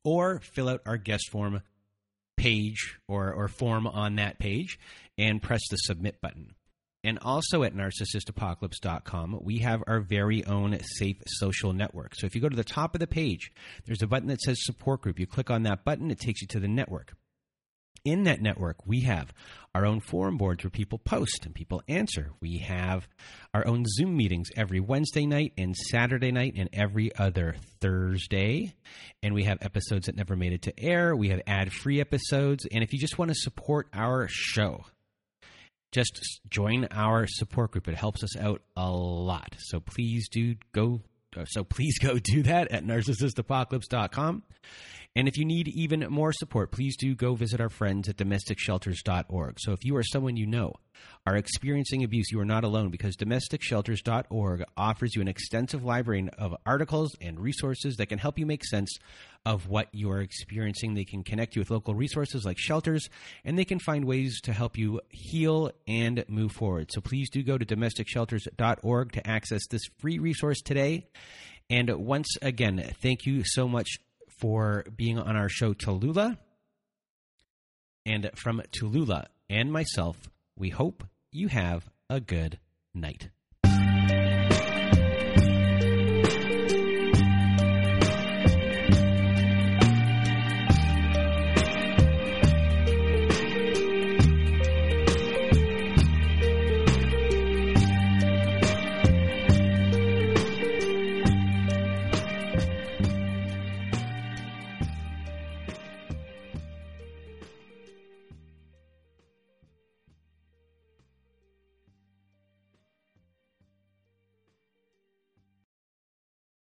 or fill out our guest form page or, or form on that page and press the submit button. And also at narcissistapocalypse.com, we have our very own safe social network. So if you go to the top of the page, there's a button that says support group. You click on that button, it takes you to the network in that network, we have our own forum boards where people post and people answer. We have our own Zoom meetings every Wednesday night and Saturday night and every other Thursday. And we have episodes that never made it to air. We have ad free episodes. And if you just want to support our show, just join our support group. It helps us out a lot. So please do go. Uh, so please go do that at narcissistapocalypse.com. And if you need even more support, please do go visit our friends at domesticshelters.org. So if you or someone you know are experiencing abuse, you are not alone because domesticshelters.org offers you an extensive library of articles and resources that can help you make sense of what you are experiencing. They can connect you with local resources like shelters, and they can find ways to help you heal and move forward. So please do go to domesticshelters.org to access this free resource today. And once again, thank you so much for being on our show, Tallulah. And from Tallulah and myself, we hope you have a good night.